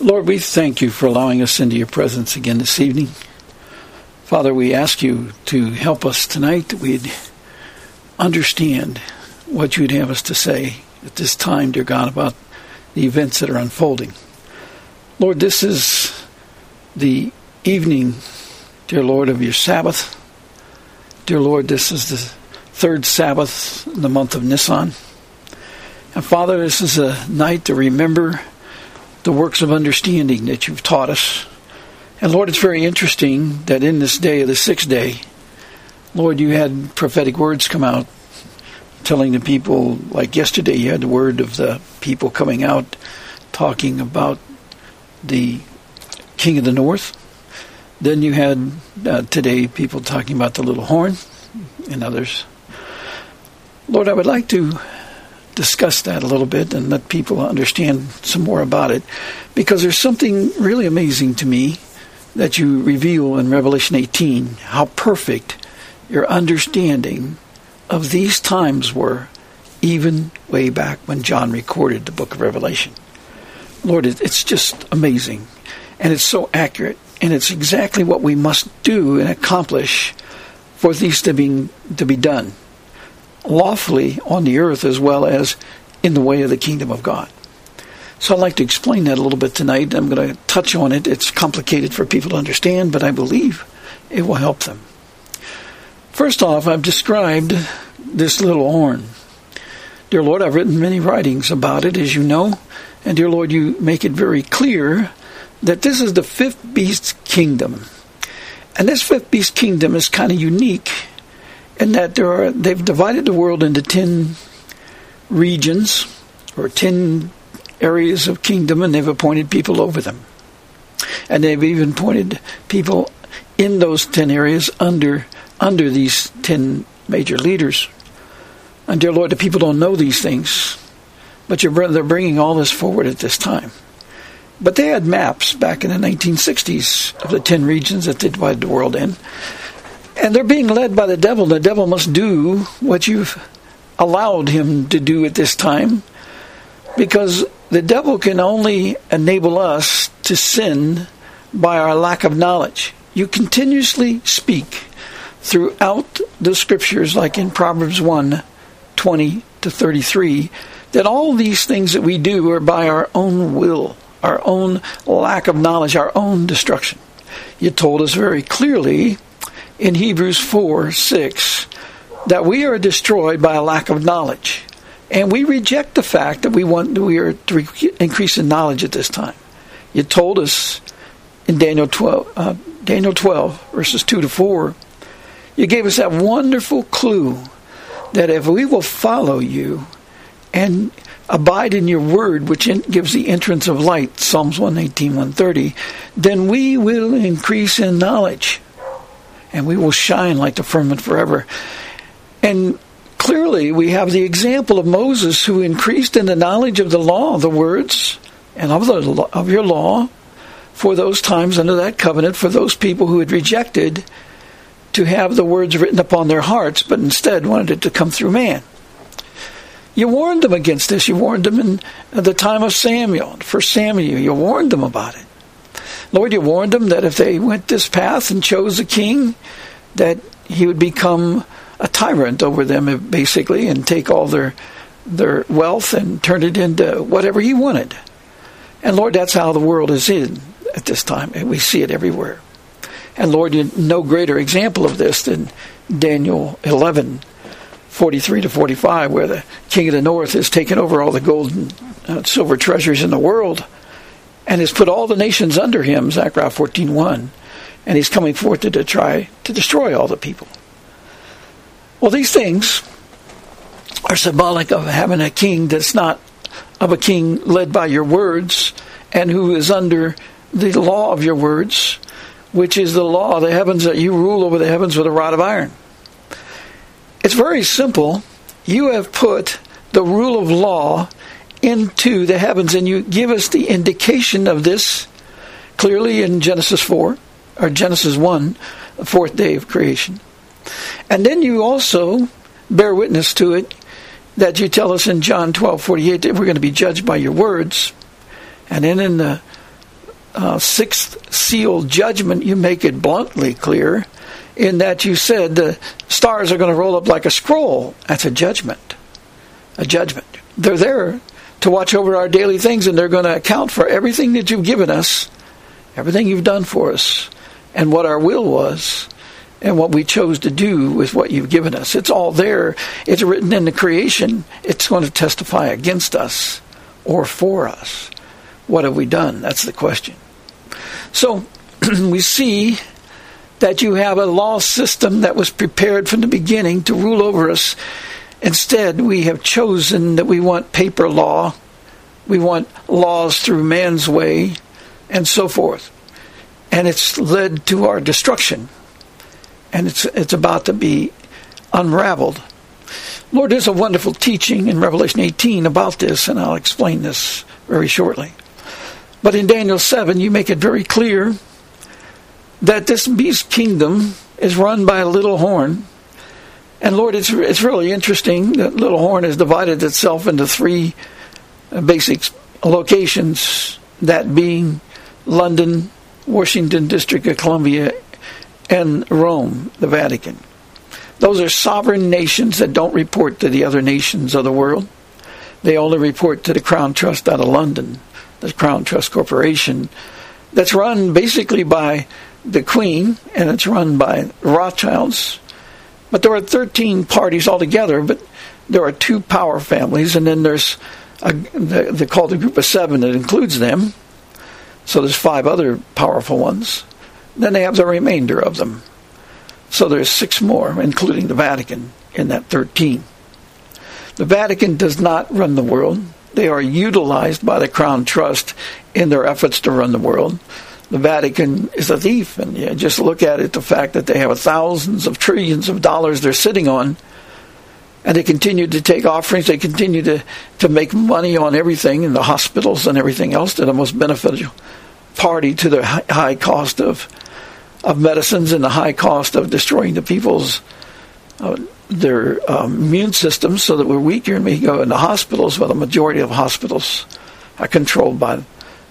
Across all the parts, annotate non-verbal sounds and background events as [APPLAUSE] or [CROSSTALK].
Lord, we thank you for allowing us into your presence again this evening. Father, we ask you to help us tonight that we'd understand what you'd have us to say at this time, dear God, about the events that are unfolding. Lord, this is the evening, dear Lord, of your Sabbath. Dear Lord, this is the third Sabbath in the month of Nisan. And Father, this is a night to remember the works of understanding that you've taught us. And Lord, it's very interesting that in this day of the sixth day, Lord, you had prophetic words come out telling the people, like yesterday, you had the word of the people coming out talking about the king of the north. Then you had uh, today people talking about the little horn and others. Lord, I would like to discuss that a little bit and let people understand some more about it. Because there's something really amazing to me that you reveal in Revelation 18 how perfect your understanding of these times were even way back when John recorded the book of Revelation. Lord, it's just amazing. And it's so accurate. And it's exactly what we must do and accomplish for these to be, to be done lawfully on the earth as well as in the way of the kingdom of God. So I'd like to explain that a little bit tonight. I'm going to touch on it. It's complicated for people to understand, but I believe it will help them. First off, I've described this little horn. Dear Lord, I've written many writings about it, as you know, and dear Lord, you make it very clear that this is the fifth beast's kingdom. And this fifth beast kingdom is kind of unique and that there are they've divided the world into ten regions or ten areas of kingdom, and they've appointed people over them, and they've even appointed people in those ten areas under under these ten major leaders. And dear Lord, the people don't know these things, but they're bringing all this forward at this time. But they had maps back in the 1960s of the 10 regions that they divided the world in. And they're being led by the devil. The devil must do what you've allowed him to do at this time because the devil can only enable us to sin by our lack of knowledge. You continuously speak throughout the scriptures, like in Proverbs 1 20 to 33, that all these things that we do are by our own will, our own lack of knowledge, our own destruction. You told us very clearly in Hebrews 4 6 that we are destroyed by a lack of knowledge. And we reject the fact that we want we are to increase in knowledge at this time. You told us in Daniel 12, uh, Daniel 12 verses 2 to 4, you gave us that wonderful clue that if we will follow you and abide in your word, which in, gives the entrance of light, Psalms 118, 130, then we will increase in knowledge and we will shine like the firmament forever. And clearly, we have the example of Moses who increased in the knowledge of the law, the words, and of, the, of your law for those times under that covenant, for those people who had rejected to have the words written upon their hearts, but instead wanted it to come through man. You warned them against this. You warned them in the time of Samuel, for Samuel. You warned them about it. Lord, you warned them that if they went this path and chose a king, that he would become a tyrant over them, basically, and take all their their wealth and turn it into whatever he wanted. And Lord, that's how the world is in at this time, and we see it everywhere. And Lord, you no greater example of this than Daniel 11, 43 to 45, where the king of the north has taken over all the gold and uh, silver treasures in the world and has put all the nations under him, Zechariah 14.1, and he's coming forth to, to try to destroy all the people. Well, these things are symbolic of having a king that's not of a king led by your words and who is under the law of your words, which is the law of the heavens that you rule over the heavens with a rod of iron. It's very simple. You have put the rule of law into the heavens, and you give us the indication of this clearly in Genesis 4, or Genesis 1, the fourth day of creation. And then you also bear witness to it that you tell us in John 12 48 that we're going to be judged by your words. And then in the uh, sixth seal judgment, you make it bluntly clear in that you said the stars are going to roll up like a scroll. That's a judgment. A judgment. They're there to watch over our daily things, and they're going to account for everything that you've given us, everything you've done for us, and what our will was, and what we chose to do with what you've given us. It's all there. It's written in the creation. It's going to testify against us or for us. What have we done? That's the question. So [CLEARS THROAT] we see that you have a law system that was prepared from the beginning to rule over us. Instead, we have chosen that we want paper law, we want laws through man's way, and so forth. And it's led to our destruction. And it's, it's about to be unraveled. Lord, there's a wonderful teaching in Revelation 18 about this, and I'll explain this very shortly. But in Daniel 7, you make it very clear that this beast kingdom is run by a little horn. And Lord, it's, it's really interesting that little horn has divided itself into three basic locations, that being London, Washington District of Columbia, and Rome, the Vatican. Those are sovereign nations that don't report to the other nations of the world. They only report to the Crown Trust out of London, the Crown Trust Corporation, that's run basically by the Queen, and it's run by Rothschilds. But there are 13 parties altogether, but there are two power families, and then there's a, they call the group of seven that includes them. So there's five other powerful ones. Then they have the remainder of them. So there's six more, including the Vatican, in that 13. The Vatican does not run the world. They are utilized by the Crown Trust in their efforts to run the world the Vatican is a thief. And you just look at it, the fact that they have thousands of trillions of dollars they're sitting on, and they continue to take offerings, they continue to, to make money on everything in the hospitals and everything else. They're the most beneficial party to the high cost of of medicines and the high cost of destroying the people's uh, their um, immune systems so that we're weaker and we go into hospitals. Well, the majority of hospitals are controlled by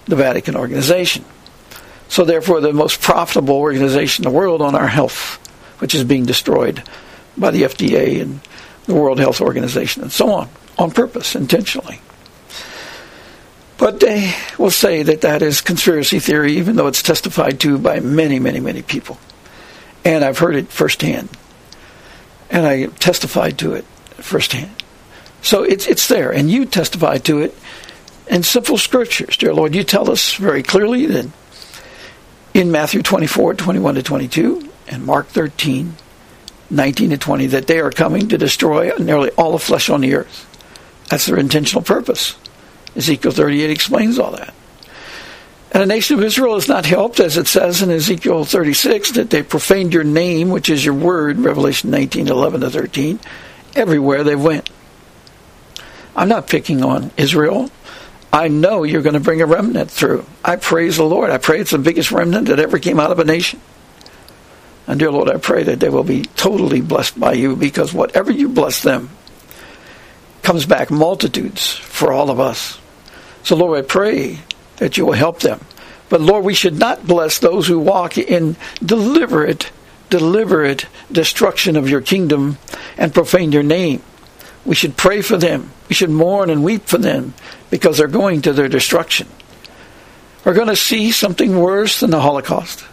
the Vatican organization. So, therefore, the most profitable organization in the world on our health, which is being destroyed by the FDA and the World Health Organization and so on, on purpose, intentionally. But they will say that that is conspiracy theory, even though it's testified to by many, many, many people. And I've heard it firsthand. And I testified to it firsthand. So it's, it's there. And you testified to it in simple scriptures. Dear Lord, you tell us very clearly that in Matthew 24, 21 to 22, and Mark 13, 19 to 20, that they are coming to destroy nearly all the flesh on the earth. That's their intentional purpose. Ezekiel 38 explains all that. And the nation of Israel is not helped, as it says in Ezekiel 36, that they profaned your name, which is your word, Revelation 19, 11 to 13, everywhere they went. I'm not picking on Israel. I know you're going to bring a remnant through. I praise the Lord. I pray it's the biggest remnant that ever came out of a nation. And dear Lord, I pray that they will be totally blessed by you because whatever you bless them comes back multitudes for all of us. So, Lord, I pray that you will help them. But, Lord, we should not bless those who walk in deliberate, deliberate destruction of your kingdom and profane your name. We should pray for them. We should mourn and weep for them because they're going to their destruction. We're going to see something worse than the Holocaust.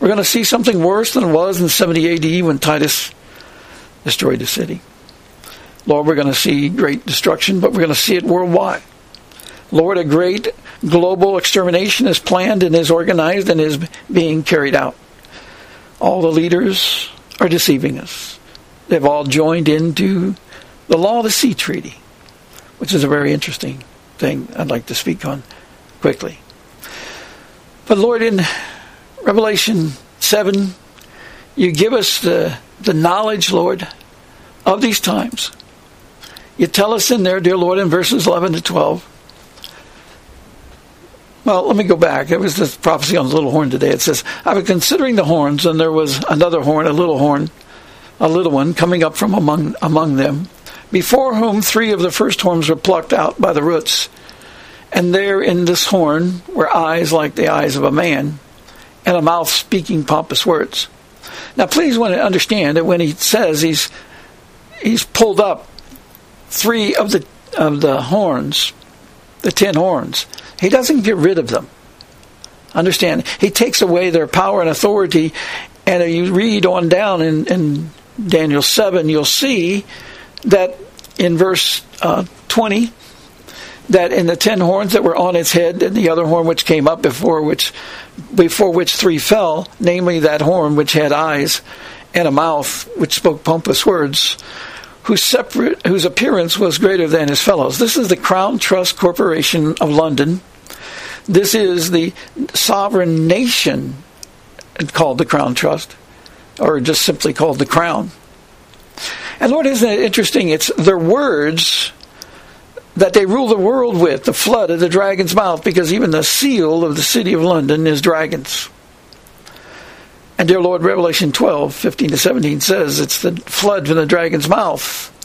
We're going to see something worse than it was in 70 AD when Titus destroyed the city. Lord, we're going to see great destruction, but we're going to see it worldwide. Lord, a great global extermination is planned and is organized and is being carried out. All the leaders are deceiving us. They've all joined into the Law of the Sea Treaty, which is a very interesting thing I'd like to speak on quickly. But Lord, in Revelation 7, you give us the, the knowledge, Lord, of these times. You tell us in there, dear Lord, in verses 11 to 12. Well, let me go back. It was this prophecy on the little horn today. It says, I was considering the horns, and there was another horn, a little horn, a little one, coming up from among, among them before whom three of the first horns were plucked out by the roots. And there in this horn were eyes like the eyes of a man, and a mouth speaking pompous words. Now, please want to understand that when he says he's he's pulled up three of the of the horns, the ten horns, he doesn't get rid of them. Understand? He takes away their power and authority. And you read on down in, in Daniel 7, you'll see that in verse uh, 20, that in the ten horns that were on its head, and the other horn which came up before which before which three fell, namely that horn which had eyes and a mouth which spoke pompous words, whose separate whose appearance was greater than his fellows. This is the Crown Trust Corporation of London. This is the sovereign nation called the Crown Trust, or just simply called the Crown. And Lord, isn't it interesting? It's their words that they rule the world with, the flood of the dragon's mouth, because even the seal of the city of London is dragons. And dear Lord, Revelation 12, 15 to 17 says it's the flood from the dragon's mouth.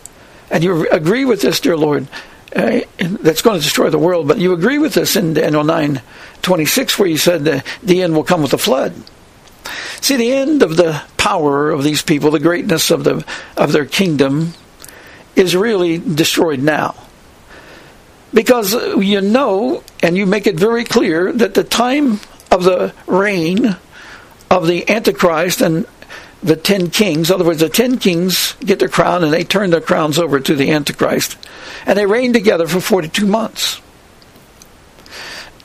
And you agree with this, dear Lord, uh, that's going to destroy the world. But you agree with this in Daniel 9, 26, where you said the, the end will come with a flood. See, the end of the power of these people, the greatness of, the, of their kingdom, is really destroyed now. Because you know, and you make it very clear, that the time of the reign of the Antichrist and the ten kings, in other words, the ten kings get their crown and they turn their crowns over to the Antichrist, and they reign together for 42 months.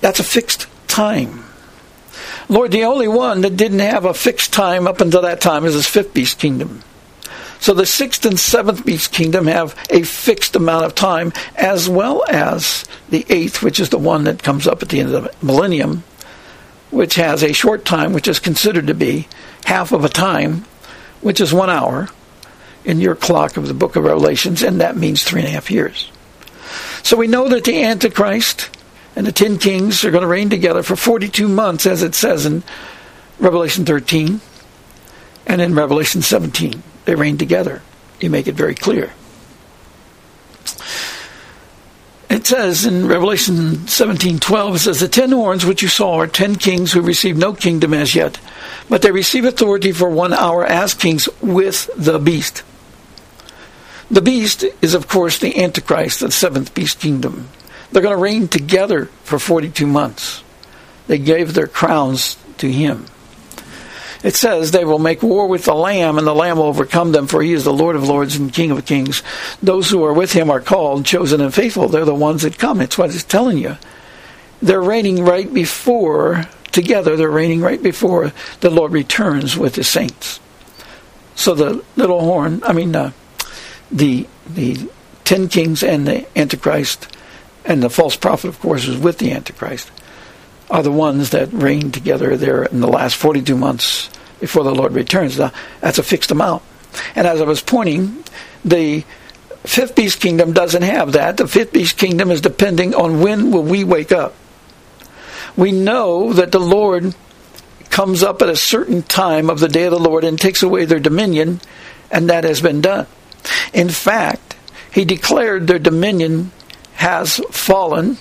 That's a fixed time. Lord, the only one that didn't have a fixed time up until that time is his fifth beast kingdom. So the sixth and seventh beast kingdom have a fixed amount of time, as well as the eighth, which is the one that comes up at the end of the millennium, which has a short time, which is considered to be half of a time, which is one hour in your clock of the book of Revelations, and that means three and a half years. So we know that the Antichrist and the ten kings are going to reign together for 42 months, as it says in Revelation 13 and in Revelation 17. They reign together. You make it very clear. It says in Revelation 17:12 it says the ten horns which you saw are ten kings who receive no kingdom as yet but they receive authority for 1 hour as kings with the beast. The beast is of course the antichrist the seventh beast kingdom. They're going to reign together for 42 months. They gave their crowns to him. It says they will make war with the Lamb, and the Lamb will overcome them, for he is the Lord of lords and King of kings. Those who are with him are called, chosen, and faithful. They're the ones that come. It's what it's telling you. They're reigning right before, together, they're reigning right before the Lord returns with his saints. So the little horn, I mean, uh, the, the ten kings and the Antichrist, and the false prophet, of course, is with the Antichrist are the ones that reign together there in the last 42 months before the Lord returns. Now, that's a fixed amount. And as I was pointing, the fifth beast kingdom doesn't have that. The fifth beast kingdom is depending on when will we wake up. We know that the Lord comes up at a certain time of the day of the Lord and takes away their dominion, and that has been done. In fact, he declared their dominion has fallen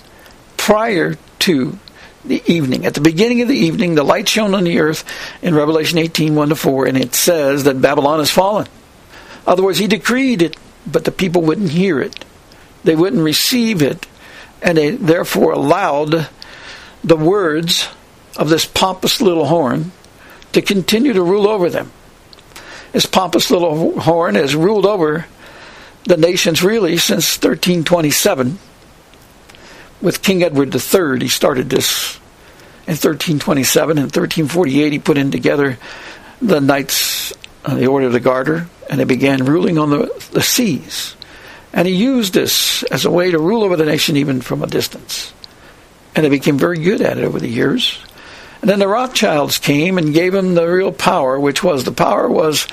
prior to the evening. At the beginning of the evening, the light shone on the earth in Revelation 18, 1 to 4, and it says that Babylon has fallen. Otherwise, he decreed it, but the people wouldn't hear it. They wouldn't receive it, and they therefore allowed the words of this pompous little horn to continue to rule over them. This pompous little horn has ruled over the nations really since 1327 with King Edward III. He started this in 1327. In 1348, he put in together the Knights, uh, the Order of the Garter, and they began ruling on the, the seas. And he used this as a way to rule over the nation even from a distance. And they became very good at it over the years. And then the Rothschilds came and gave him the real power, which was the power was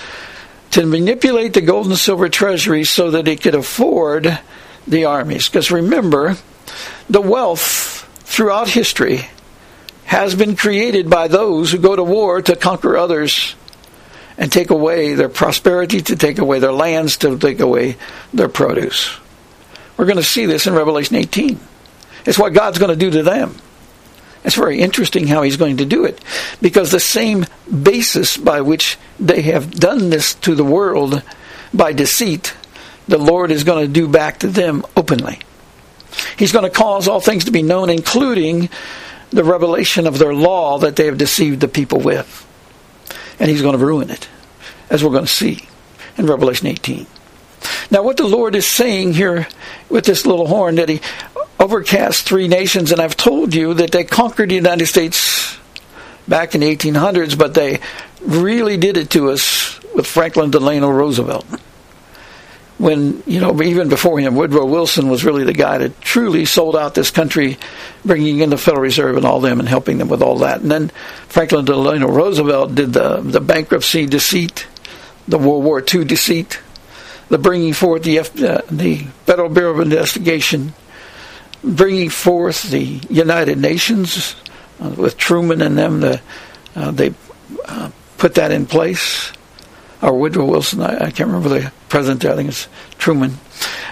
to manipulate the gold and silver treasury so that he could afford the armies. Because remember, the wealth throughout history has been created by those who go to war to conquer others and take away their prosperity, to take away their lands, to take away their produce. We're going to see this in Revelation 18. It's what God's going to do to them. It's very interesting how he's going to do it because the same basis by which they have done this to the world by deceit, the Lord is going to do back to them openly. He's going to cause all things to be known, including the revelation of their law that they have deceived the people with. And he's going to ruin it, as we're going to see in Revelation 18. Now, what the Lord is saying here with this little horn, that he overcast three nations, and I've told you that they conquered the United States back in the 1800s, but they really did it to us with Franklin Delano Roosevelt. When, you know, even before him, Woodrow Wilson was really the guy that truly sold out this country, bringing in the Federal Reserve and all them and helping them with all that. And then Franklin Delano Roosevelt did the, the bankruptcy deceit, the World War II deceit, the bringing forth the, F, uh, the Federal Bureau of Investigation, bringing forth the United Nations uh, with Truman and them. The, uh, they uh, put that in place. Or Woodrow Wilson, I, I, can't remember the president. I think it's Truman.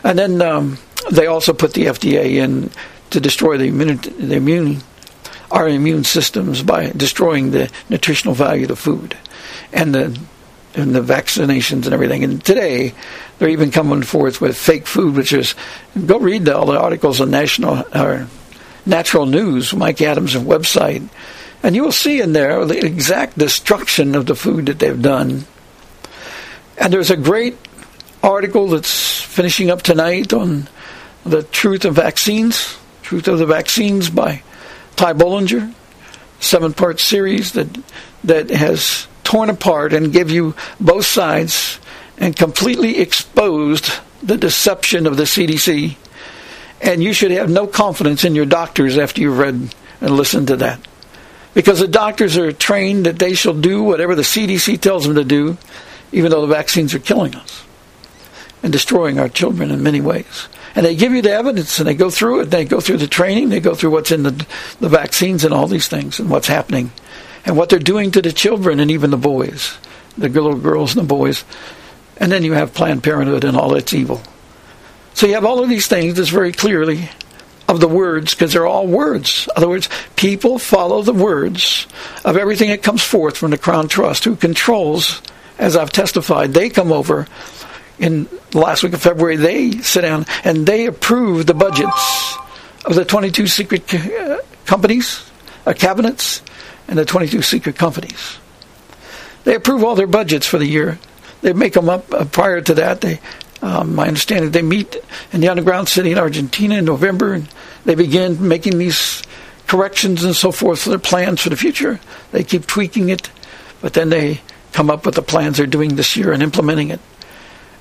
And then um, they also put the FDA in to destroy the immune, the immune, our immune systems by destroying the nutritional value of the food and the and the vaccinations and everything. And today, they're even coming forth with fake food, which is go read all the articles on national or Natural News, Mike Adams' website, and you will see in there the exact destruction of the food that they've done. And there's a great article that's finishing up tonight on the truth of vaccines, truth of the vaccines by Ty Bollinger, seven-part series that that has torn apart and give you both sides and completely exposed the deception of the CDC. And you should have no confidence in your doctors after you've read and listened to that. Because the doctors are trained that they shall do whatever the CDC tells them to do, even though the vaccines are killing us and destroying our children in many ways. And they give you the evidence and they go through it. They go through the training. They go through what's in the, the vaccines and all these things and what's happening and what they're doing to the children and even the boys, the little girls and the boys. And then you have Planned Parenthood and all its evil. So you have all of these things that's very clearly of the words because they're all words. In other words, people follow the words of everything that comes forth from the Crown Trust, who controls, as I've testified, they come over in the last week of February, they sit down and they approve the budgets of the 22 secret uh, companies, uh, cabinets, and the 22 secret companies. They approve all their budgets for the year. They make them up uh, prior to that. They, um, my understanding, they meet in the underground city in Argentina in November, and they begin making these corrections and so forth for their plans for the future. They keep tweaking it, but then they come up with the plans they're doing this year and implementing it.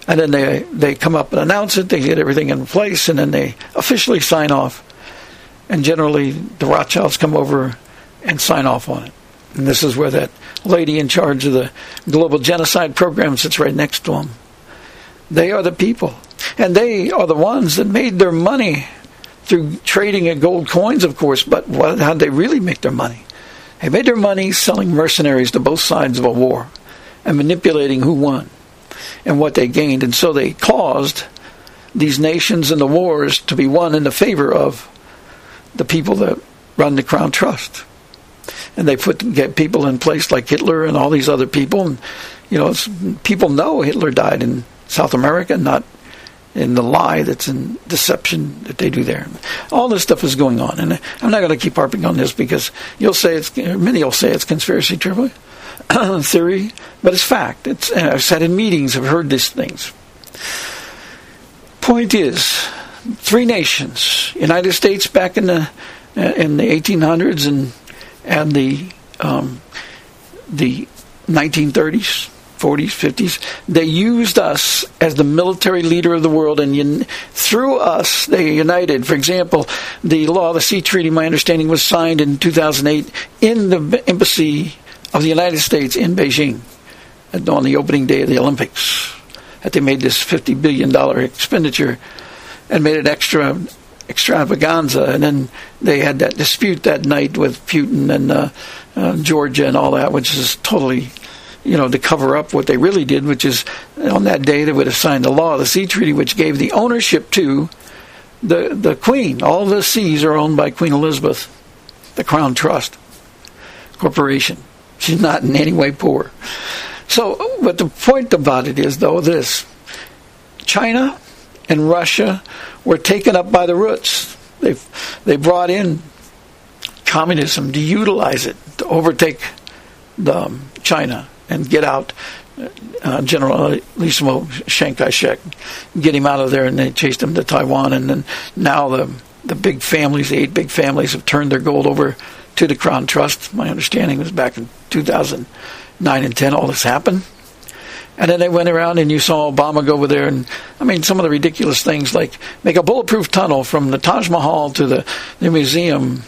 And then they they come up and announce it. They get everything in place, and then they officially sign off. And generally, the Rothschilds come over and sign off on it. And this is where that lady in charge of the global genocide program sits right next to them. They are the people. And they are the ones that made their money through trading in gold coins, of course, but how did they really make their money? They made their money selling mercenaries to both sides of a war and manipulating who won and what they gained. And so they caused these nations and the wars to be won in the favor of the people that run the Crown Trust and they put get people in place like Hitler and all these other people. And you know, people know Hitler died in South America, not in the lie that's in deception that they do there. All this stuff is going on, and I'm not going to keep harping on this because you'll say it's many will say it's conspiracy theory, [COUGHS] but it's fact. It's I've said in meetings, I've heard these things. Point is, three nations: United States back in the in the 1800s and and the um, the 1930s, 40s, 50s, they used us as the military leader of the world, and un- through us they united. For example, the Law the Sea Treaty, my understanding, was signed in 2008 in the embassy of the United States in Beijing on the opening day of the Olympics. That they made this 50 billion dollar expenditure and made it extra extravaganza, and then they had that dispute that night with Putin and uh, uh, Georgia and all that, which is totally, you know, to cover up what they really did, which is on that day they would have signed the law the sea treaty, which gave the ownership to the, the Queen. All the seas are owned by Queen Elizabeth, the Crown Trust Corporation. She's not in any way poor. So, but the point about it is, though, this China and Russia were taken up by the roots. They they brought in communism to utilize it to overtake the, um, China and get out uh, General Lisimo Chiang Kai-shek, get him out of there, and they chased him to Taiwan. And then now the the big families, the eight big families, have turned their gold over to the Crown Trust. My understanding was back in 2009 and 10, all this happened. And then they went around and you saw Obama go over there and, I mean, some of the ridiculous things like make a bulletproof tunnel from the Taj Mahal to the, the museum,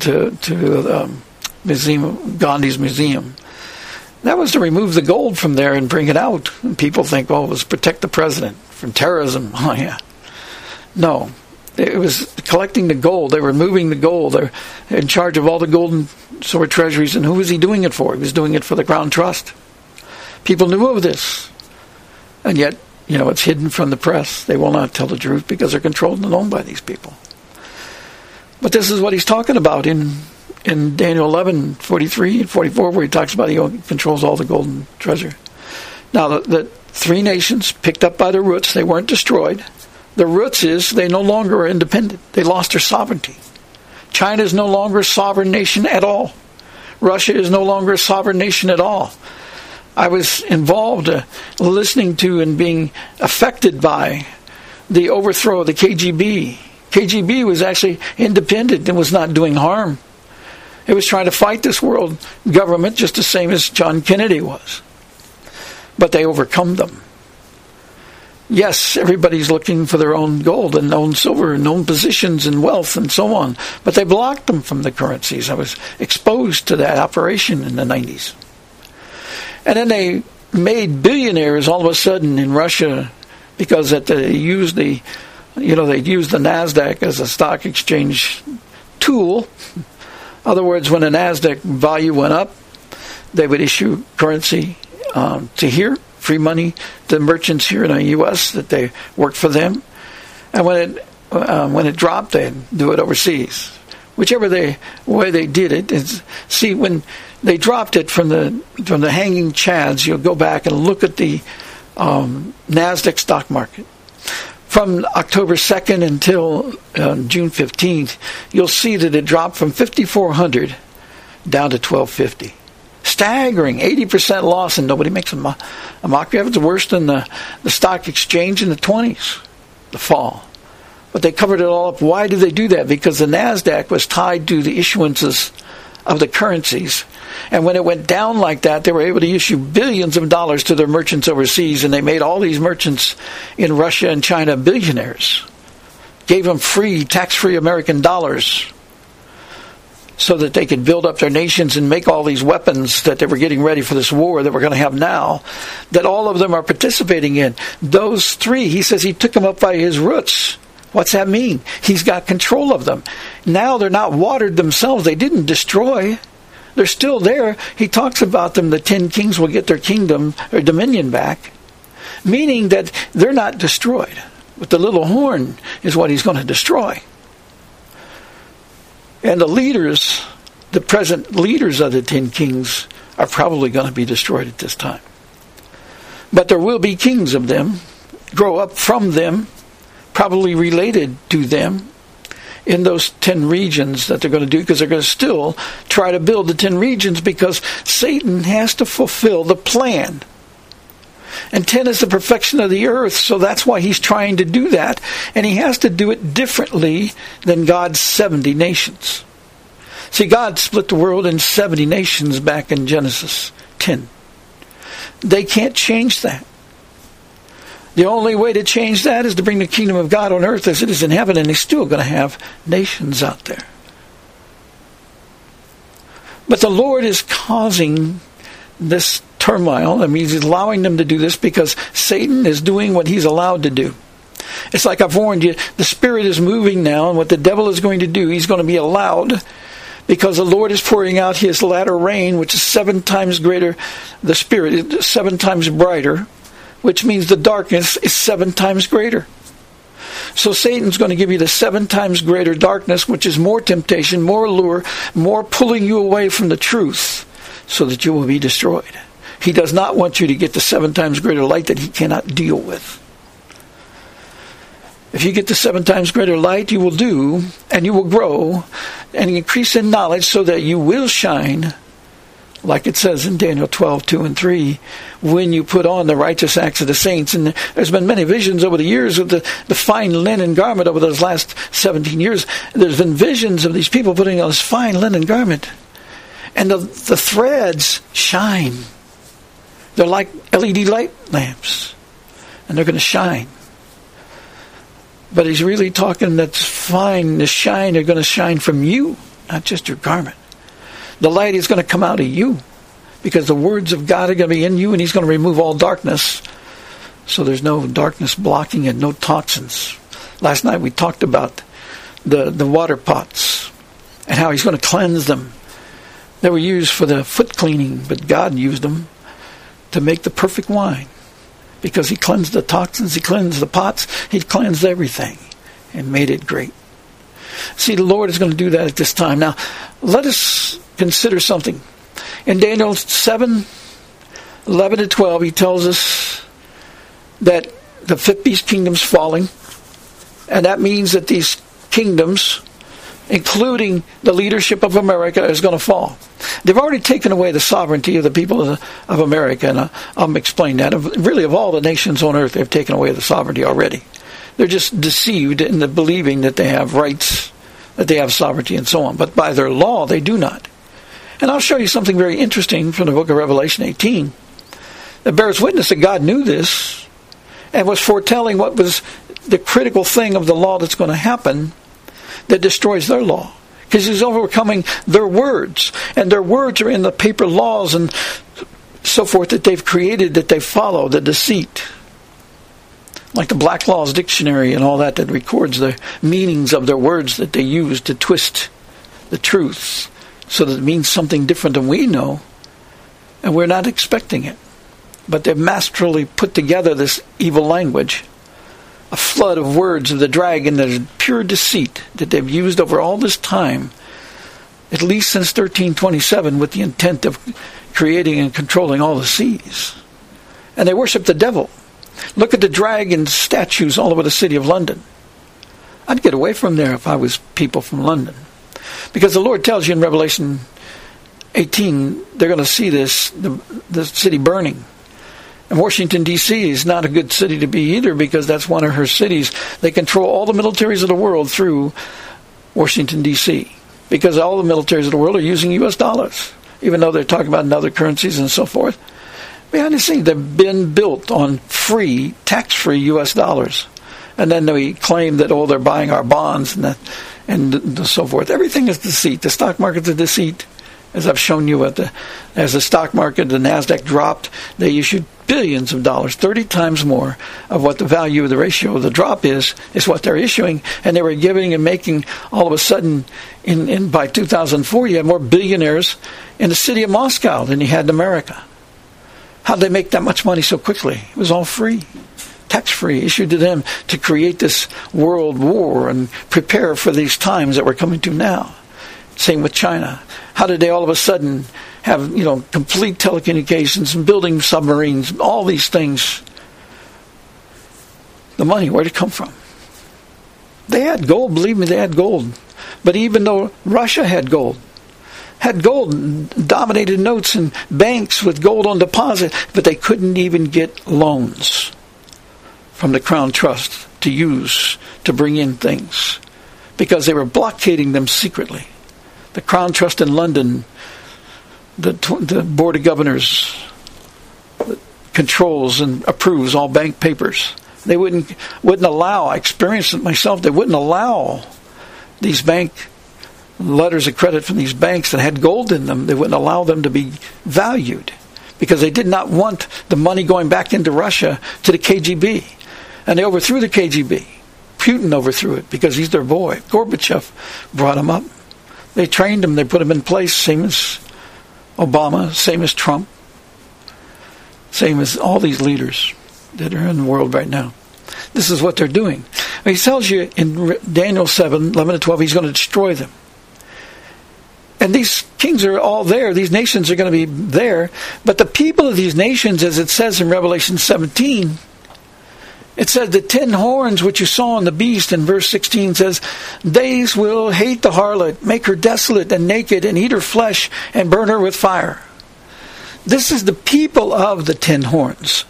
to, to um, museum, Gandhi's museum. That was to remove the gold from there and bring it out. And people think, well, it was protect the president from terrorism. [LAUGHS] Oh, yeah. No. It was collecting the gold. They were moving the gold. They're in charge of all the golden sword treasuries. And who was he doing it for? He was doing it for the Crown Trust. People knew of this. And yet, you know, it's hidden from the press. They will not tell the truth because they're controlled and owned by these people. But this is what he's talking about in in Daniel 11, 43 and 44, where he talks about he controls all the golden treasure. Now, the, the three nations picked up by the roots, they weren't destroyed. The roots is they no longer are independent. They lost their sovereignty. China is no longer a sovereign nation at all. Russia is no longer a sovereign nation at all. I was involved uh, listening to and being affected by the overthrow of the KGB. KGB was actually independent and was not doing harm. It was trying to fight this world government just the same as John Kennedy was. But they overcome them. Yes, everybody's looking for their own gold and own silver and own positions and wealth and so on, but they blocked them from the currencies. I was exposed to that operation in the 90s. And then they made billionaires all of a sudden in Russia because they used the, you know, they used the Nasdaq as a stock exchange tool. In other words, when the Nasdaq value went up, they would issue currency um, to here, free money to merchants here in the U.S. that they worked for them, and when it uh, when it dropped, they'd do it overseas. Whichever they way they did it is see when they dropped it from the from the hanging chads. You'll go back and look at the um, Nasdaq stock market from October 2nd until uh, June 15th. You'll see that it dropped from 5,400 down to 1250. Staggering, 80% loss, and nobody makes a, mo- a mockery of it. It's worse than the, the stock exchange in the 20s, the fall. But they covered it all up. Why did they do that? Because the NASDAQ was tied to the issuances of the currencies. And when it went down like that, they were able to issue billions of dollars to their merchants overseas, and they made all these merchants in Russia and China billionaires. Gave them free, tax free American dollars so that they could build up their nations and make all these weapons that they were getting ready for this war that we're going to have now, that all of them are participating in. Those three, he says he took them up by his roots. What's that mean? He's got control of them. Now they're not watered themselves. They didn't destroy. They're still there. He talks about them. The ten kings will get their kingdom or dominion back, meaning that they're not destroyed. But the little horn is what he's going to destroy. And the leaders, the present leaders of the ten kings, are probably going to be destroyed at this time. But there will be kings of them, grow up from them, probably related to them in those 10 regions that they're going to do because they're going to still try to build the 10 regions because Satan has to fulfill the plan. And 10 is the perfection of the earth, so that's why he's trying to do that. And he has to do it differently than God's 70 nations. See, God split the world in 70 nations back in Genesis 10. They can't change that. The only way to change that is to bring the kingdom of God on earth as it is in heaven, and he's still going to have nations out there. But the Lord is causing this turmoil. I mean, he's allowing them to do this because Satan is doing what he's allowed to do. It's like I've warned you, the Spirit is moving now, and what the devil is going to do, he's going to be allowed because the Lord is pouring out his latter rain, which is seven times greater, the Spirit is seven times brighter which means the darkness is seven times greater. So Satan's going to give you the seven times greater darkness, which is more temptation, more allure, more pulling you away from the truth, so that you will be destroyed. He does not want you to get the seven times greater light that he cannot deal with. If you get the seven times greater light, you will do, and you will grow and increase in knowledge so that you will shine, like it says in Daniel 12, 2 and 3, when you put on the righteous acts of the saints. And there's been many visions over the years of the, the fine linen garment over those last 17 years. There's been visions of these people putting on this fine linen garment. And the, the threads shine. They're like LED light lamps. And they're going to shine. But he's really talking that's fine, the shine are going to shine from you, not just your garment. The light is going to come out of you because the words of God are going to be in you and he's going to remove all darkness. So there's no darkness blocking it, no toxins. Last night we talked about the, the water pots and how he's going to cleanse them. They were used for the foot cleaning, but God used them to make the perfect wine because he cleansed the toxins, he cleansed the pots, he cleansed everything and made it great. See, the Lord is going to do that at this time. Now, let us consider something. In Daniel 7 11 to 12, he tells us that the fifth beast kingdom's falling, and that means that these kingdoms including the leadership of America, is going to fall. They've already taken away the sovereignty of the people of, of America, and uh, I'll explain that. Really, of all the nations on earth, they've taken away the sovereignty already. They're just deceived in the believing that they have rights, that they have sovereignty, and so on. But by their law, they do not. And I'll show you something very interesting from the book of Revelation 18 that bears witness that God knew this and was foretelling what was the critical thing of the law that's going to happen that destroys their law. Because he's overcoming their words. And their words are in the paper laws and so forth that they've created that they follow, the deceit. Like the Black's Law Dictionary and all that that records the meanings of their words that they use to twist the truth so that it means something different than we know. And we're not expecting it. But they've masterfully put together this evil language a flood of words of the dragon that is pure deceit that they've used over all this time, at least since 1327, with the intent of creating and controlling all the seas. And they worship the devil. Look at the dragon statues all over the city of London. I'd get away from there if I was people from London. Because the Lord tells you in Revelation 18, they're going to see this, the, the city burning. Washington, D.C. is not a good city to be either because that's one of her cities. They control all the militaries of the world through Washington, D.C. Because all the militaries of the world are using U.S. dollars, even though they're talking about other currencies and so forth. Behind the scenes, they've been built on free, tax free U.S. dollars. And then they claim that, oh, they're buying our bonds and, that, and so forth. Everything is deceit. The stock market's a deceit as I've shown you, the, as the stock market, the Nasdaq dropped, they issued billions of dollars, 30 times more of what the value of the ratio of the drop is, is what they're issuing, and they were giving and making all of a sudden, in, in by 2004, you had more billionaires in the city of Moscow than you had in America. How did they make that much money so quickly? It was all free tax free, issued to them to create this world war and prepare for these times that we're coming to now. Same with China. How did they all of a sudden have, you know, complete telecommunications and building submarines, all these things? The money, where'd it come from? They had gold, believe me, they had gold. But even though Russia had gold, had gold, dominated notes and banks with gold on deposit, but they couldn't even get loans from the Crown Trust to use to bring in things because they were blockading them secretly the Crown Trust in London, the, the Board of Governors controls and approves all bank papers. They wouldn't wouldn't allow. I experienced it myself. They wouldn't allow these bank letters of credit from these banks that had gold in them. They wouldn't allow them to be valued because they did not want the money going back into Russia to the KGB, and they overthrew the KGB. Putin overthrew it because he's their boy. Gorbachev brought him up. They trained him, they put him in place, same as Obama, same as Trump, same as all these leaders that are in the world right now. This is what they're doing. He tells you in Daniel 7, 11 to 12, he's going to destroy them. And these kings are all there. These nations are going to be there. But the people of these nations, as it says in Revelation 17, it says the ten horns which you saw on the beast in verse 16 says, They will hate the harlot, make her desolate and naked, and eat her flesh, and burn her with fire. This is the people of the ten horns.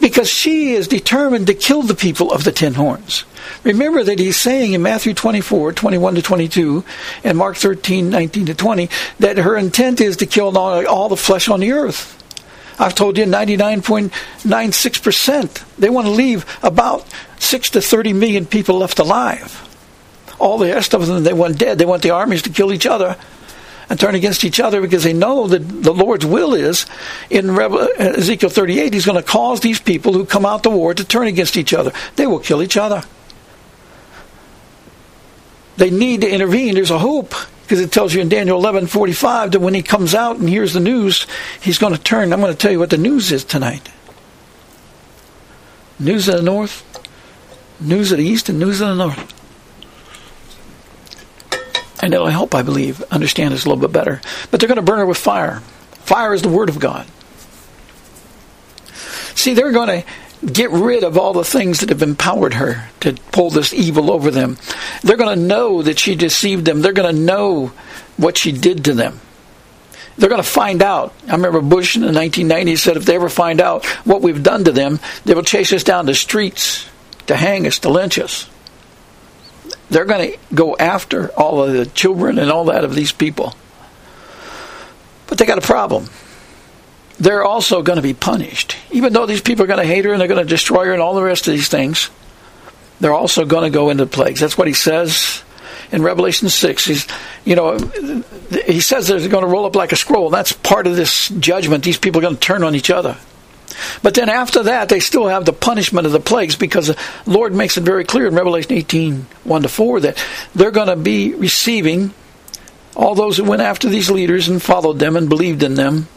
Because she is determined to kill the people of the ten horns. Remember that he's saying in Matthew 24, 21 to 22, and Mark 13, 19 to 20, that her intent is to kill all the flesh on the earth. I've told you 99.96%. They want to leave about 6 to 30 million people left alive. All the rest of them, they want dead. They want the armies to kill each other and turn against each other because they know that the Lord's will is in uh, Ezekiel 38, He's going to cause these people who come out to war to turn against each other. They will kill each other. They need to intervene. There's a hope because it tells you in Daniel 11:45 that when he comes out and hears the news, he's going to turn. I'm going to tell you what the news is tonight. News of the north, news of the east, and news of the north. And it'll help, I believe, understand this a little bit better. But they're going to burn her with fire. Fire is the word of God. See, they're going to get rid of all the things that have empowered her to pull this evil over them. They're going to know that she deceived them. They're going to know what she did to them. They're going to find out. I remember Bush in the 1990s said if they ever find out what we've done to them, they will chase us down the streets to hang us, to lynch us. They're going to go after all of the children and all that of these people. But they got a problem they're also going to be punished. Even though these people are going to hate her and they're going to destroy her and all the rest of these things, they're also going to go into plagues. That's what he says in Revelation 6. He's, you know, he says they're going to roll up like a scroll. That's part of this judgment. These people are going to turn on each other. But then after that, they still have the punishment of the plagues because the Lord makes it very clear in Revelation 18 1 to 4 that they're going to be receiving all those who went after these leaders and followed them and believed in them.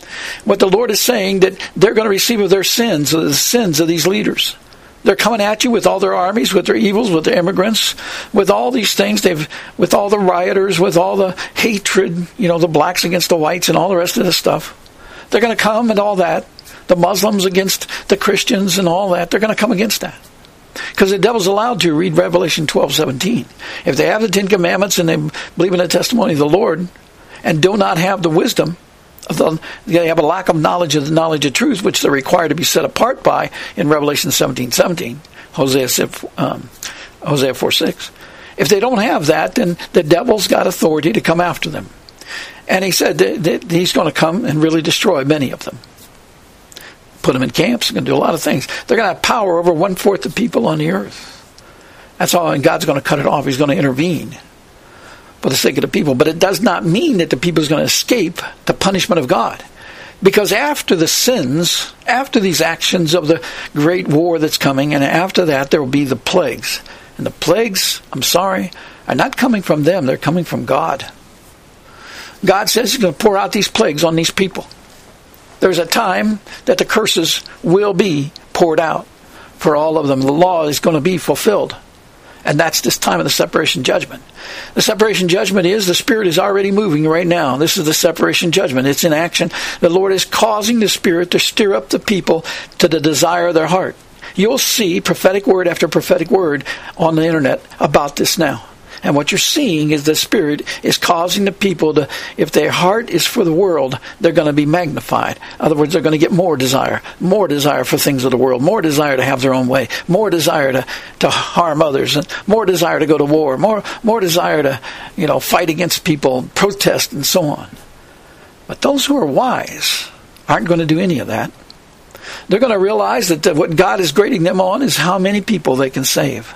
What the Lord is saying that they're going to receive of their sins, of the sins of these leaders. They're coming at you with all their armies, with their evils, with their immigrants, with all these things. They've, with all the rioters, with all the hatred, you know, the blacks against the whites and all the rest of this stuff. They're going to come and all that. The Muslims against the Christians and all that. They're going to come against that. Because the devil's allowed to read Revelation 12, 17. If they have the Ten Commandments and they believe in the testimony of the Lord and do not have the wisdom, the, they have a lack of knowledge of the knowledge of truth, which they're required to be set apart by in Revelation 17, 17, Hosea, um, Hosea 4, 6. If they don't have that, then the devil's got authority to come after them. And he said that he's going to come and really destroy many of them put them in camps, going to do a lot of things. They're going to have power over one fourth of people on the earth. That's all, and God's going to cut it off. He's going to intervene for the sake of the people. But it does not mean that the people is going to escape the punishment of God. Because after the sins, after these actions of the great war that's coming, and after that there will be the plagues. And the plagues, I'm sorry, are not coming from them, they're coming from God. God says He's going to pour out these plagues on these people there's a time that the curses will be poured out for all of them. The law is going to be fulfilled. And that's this time of the separation judgment. The separation judgment is the Spirit is already moving right now. This is the separation judgment. It's in action. The Lord is causing the Spirit to stir up the people to the desire of their heart. You'll see prophetic word after prophetic word on the internet about this now. And what you're seeing is the Spirit is causing the people to, if their heart is for the world, they're going to be magnified. In other words, they're going to get more desire, more desire for things of the world, more desire to have their own way, more desire to, to harm others, and more desire to go to war, more, more desire to, you know, fight against people, protest, and so on. But those who are wise aren't going to do any of that. They're going to realize that what God is grading them on is how many people they can save.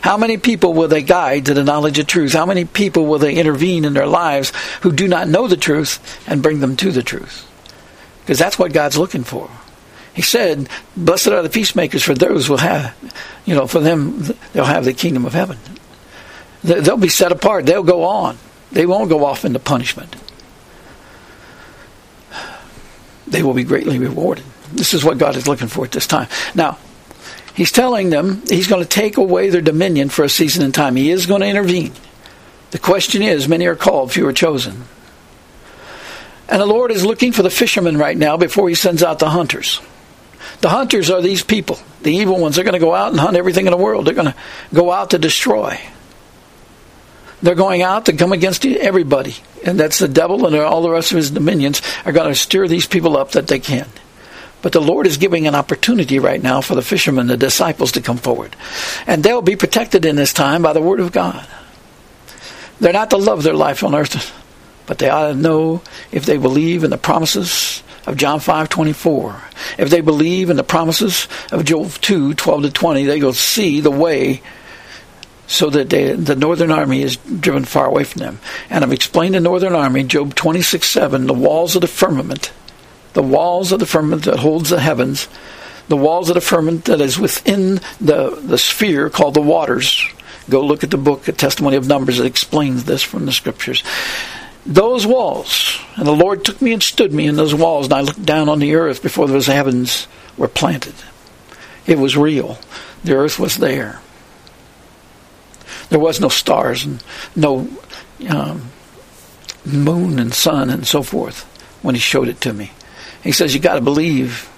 How many people will they guide to the knowledge of truth? How many people will they intervene in their lives who do not know the truth and bring them to the truth? Because that's what God's looking for. He said, Blessed are the peacemakers, for those will have, you know, for them, they'll have the kingdom of heaven. They'll be set apart. They'll go on. They won't go off into punishment. They will be greatly rewarded. This is what God is looking for at this time. Now, He's telling them he's going to take away their dominion for a season in time. He is going to intervene. The question is many are called, few are chosen. And the Lord is looking for the fishermen right now before he sends out the hunters. The hunters are these people, the evil ones. They're going to go out and hunt everything in the world. They're going to go out to destroy. They're going out to come against everybody. And that's the devil and all the rest of his dominions are going to stir these people up that they can. But the Lord is giving an opportunity right now for the fishermen, the disciples, to come forward. And they'll be protected in this time by the Word of God. They're not to love their life on earth, but they ought to know if they believe in the promises of John 5:24. If they believe in the promises of Joel 2:12 to 20, they will see the way so that they, the northern army is driven far away from them. And I've explained the northern army, Job 26 7, the walls of the firmament, the walls of the firmament that holds the heavens, the walls of the firmament that is within the, the sphere called the waters. Go look at the book, A Testimony of Numbers, that explains this from the scriptures. Those walls, and the Lord took me and stood me in those walls, and I looked down on the earth before those heavens were planted. It was real. The earth was there. There was no stars and no um, moon and sun and so forth when he showed it to me. He says, You got to believe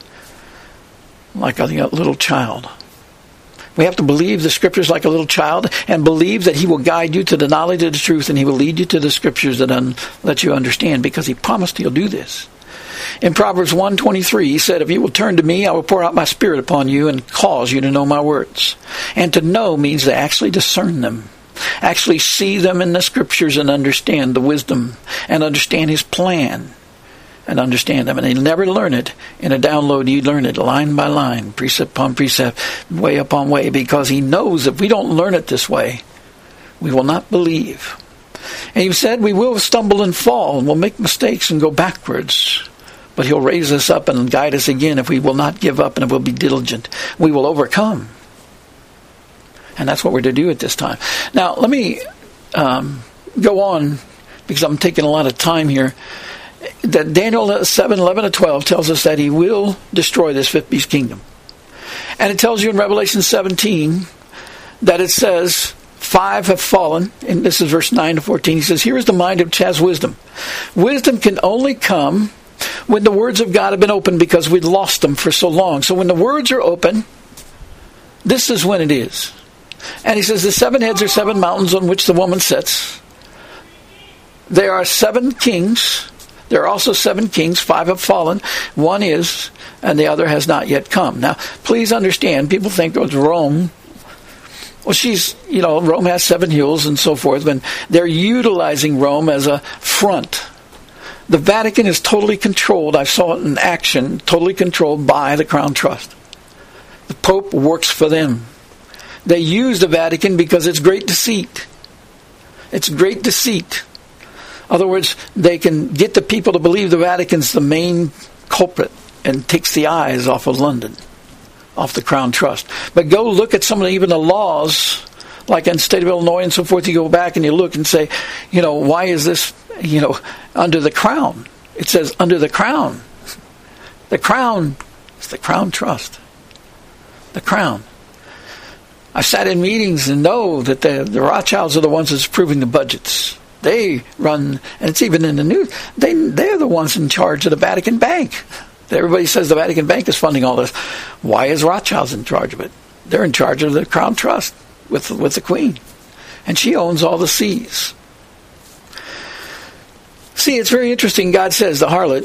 like a little child. We have to believe the scriptures like a little child and believe that he will guide you to the knowledge of the truth and he will lead you to the scriptures that un- let you understand because he promised he'll do this. In Proverbs 123, he said, If you will turn to me, I will pour out my spirit upon you and cause you to know my words. And to know means to actually discern them, actually see them in the scriptures and understand the wisdom and understand his plan and understand them. And they never learn it in a download. You learn it line by line, precept upon precept, way upon way, because he knows if we don't learn it this way, we will not believe. And he said we will stumble and fall and we'll make mistakes and go backwards. But he'll raise us up and guide us again if we will not give up and if we'll be diligent. We will overcome. And that's what we're to do at this time. Now, let me um, go on because I'm taking a lot of time here. That Daniel 7 11 to 12 tells us that he will destroy this fifth beast kingdom. And it tells you in Revelation 17 that it says, Five have fallen, and this is verse 9 to 14. He says, Here is the mind which has wisdom. Wisdom can only come when the words of God have been opened because we'd lost them for so long. So when the words are open, this is when it is. And he says the seven heads are seven mountains on which the woman sits. There are seven kings. There are also seven kings. Five have fallen. One is, and the other has not yet come. Now, please understand, people think oh, was Rome. Well, she's, you know, Rome has seven hills and so forth, but they're utilizing Rome as a front the Vatican is totally controlled. I saw it in action, totally controlled by the Crown Trust. The Pope works for them. They use the Vatican because it's great deceit. It's great deceit. Other words, they can get the people to believe the Vatican's the main culprit and takes the eyes off of London, off the Crown Trust. But go look at some of the, even the laws, like in the state of Illinois and so forth. You go back and you look and say, you know, why is this you know, under the crown. It says under the crown. The crown is the crown trust. The crown. I've sat in meetings and know that the, the Rothschilds are the ones that's approving the budgets. They run, and it's even in the news, they, they're the ones in charge of the Vatican Bank. Everybody says the Vatican Bank is funding all this. Why is Rothschilds in charge of it? They're in charge of the Crown Trust with, with the Queen. And she owns all the seas. See, it's very interesting. God says the harlot.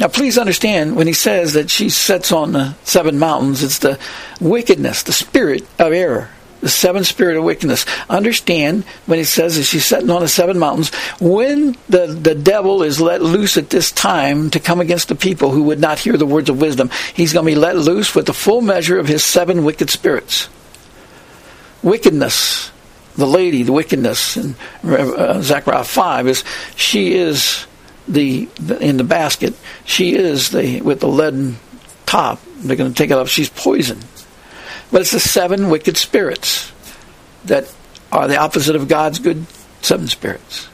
Now, please understand when he says that she sits on the seven mountains, it's the wickedness, the spirit of error, the seven spirit of wickedness. Understand when he says that she's sitting on the seven mountains, when the, the devil is let loose at this time to come against the people who would not hear the words of wisdom, he's going to be let loose with the full measure of his seven wicked spirits. Wickedness, the lady, the wickedness in uh, Zechariah 5 is she is the, the, in the basket, she is the with the leaden top. They're going to take it off. She's poison. But it's the seven wicked spirits that are the opposite of God's good seven spirits.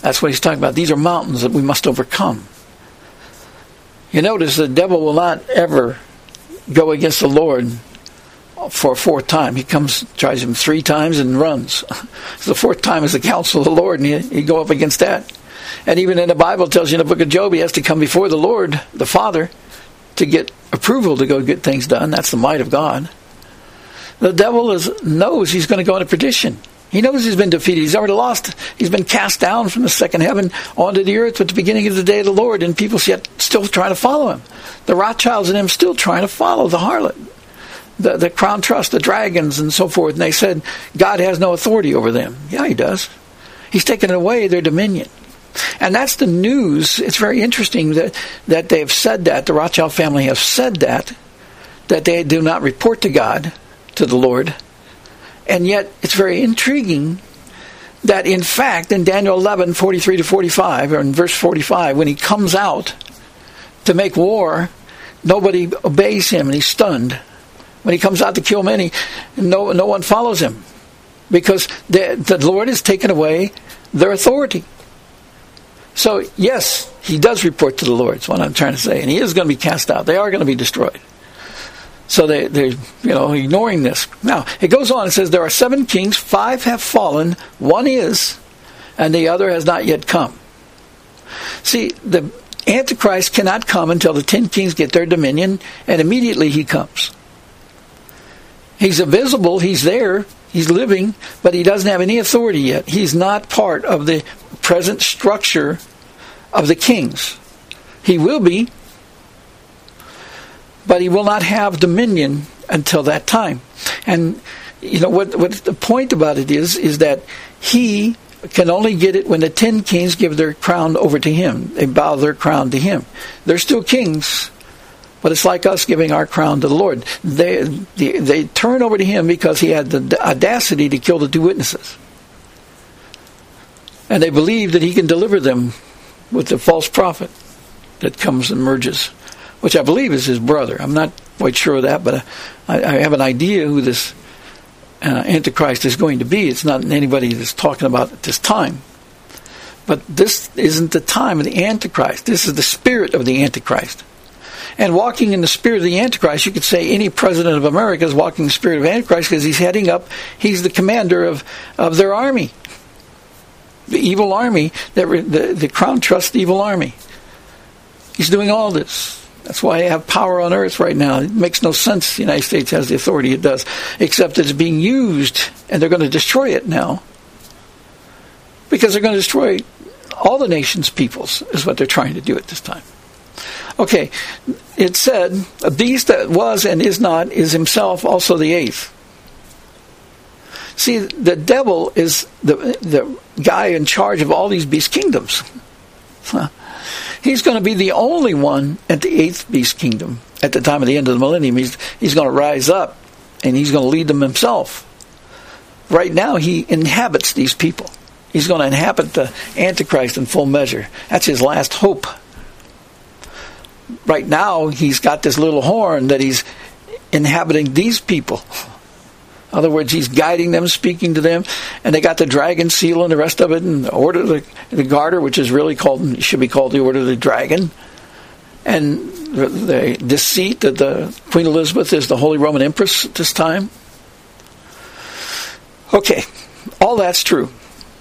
That's what he's talking about. These are mountains that we must overcome. You notice the devil will not ever go against the Lord for a fourth time. He comes, tries him three times, and runs. [LAUGHS] the fourth time is the counsel of the Lord, and he, he go up against that. And even in the Bible, tells you in the book of Job, he has to come before the Lord, the Father, to get approval to go get things done. That's the might of God. The devil is, knows he's going to go into perdition. He knows he's been defeated. He's already lost. He's been cast down from the second heaven onto the earth at the beginning of the day of the Lord, and people yet still trying to follow him. The Rothschilds and him still trying to follow the harlot, the, the crown trust, the dragons, and so forth. And they said God has no authority over them. Yeah, he does. He's taken away their dominion. And that's the news. It's very interesting that, that they've said that, the Rothschild family have said that, that they do not report to God, to the Lord. And yet, it's very intriguing that, in fact, in Daniel 11, 43 to 45, or in verse 45, when he comes out to make war, nobody obeys him and he's stunned. When he comes out to kill many, no, no one follows him because the, the Lord has taken away their authority. So, yes, he does report to the Lord, is what I'm trying to say. And he is going to be cast out. They are going to be destroyed. So they, they're, you know, ignoring this. Now, it goes on. It says, There are seven kings, five have fallen, one is, and the other has not yet come. See, the Antichrist cannot come until the ten kings get their dominion, and immediately he comes. He's invisible, he's there, he's living, but he doesn't have any authority yet. He's not part of the present structure of the kings. He will be, but he will not have dominion until that time. And you know what what the point about it is is that he can only get it when the ten kings give their crown over to him. They bow their crown to him. They're still kings, but it's like us giving our crown to the Lord. They, they, they turn over to him because he had the audacity to kill the two witnesses. And they believe that he can deliver them with the false prophet that comes and merges, which I believe is his brother. I'm not quite sure of that, but I, I have an idea who this uh, Antichrist is going to be. It's not anybody that's talking about at this time. But this isn't the time of the Antichrist. This is the spirit of the Antichrist. And walking in the spirit of the Antichrist, you could say any president of America is walking in the spirit of Antichrist because he's heading up, he's the commander of, of their army. The evil army, that the, the crown trust evil army. He's doing all this. That's why I have power on earth right now. It makes no sense the United States has the authority it does, except it's being used, and they're going to destroy it now. Because they're going to destroy all the nation's peoples, is what they're trying to do at this time. Okay, it said, a beast that was and is not is himself also the eighth. See, the devil is the, the guy in charge of all these beast kingdoms. He's going to be the only one at the eighth beast kingdom at the time of the end of the millennium. He's, he's going to rise up and he's going to lead them himself. Right now, he inhabits these people. He's going to inhabit the Antichrist in full measure. That's his last hope. Right now, he's got this little horn that he's inhabiting these people. In other words, he's guiding them, speaking to them, and they got the dragon seal and the rest of it, and the order the, the garter, which is really called should be called the order of the dragon, and the, the deceit that the Queen Elizabeth is the Holy Roman Empress at this time. Okay, all that's true.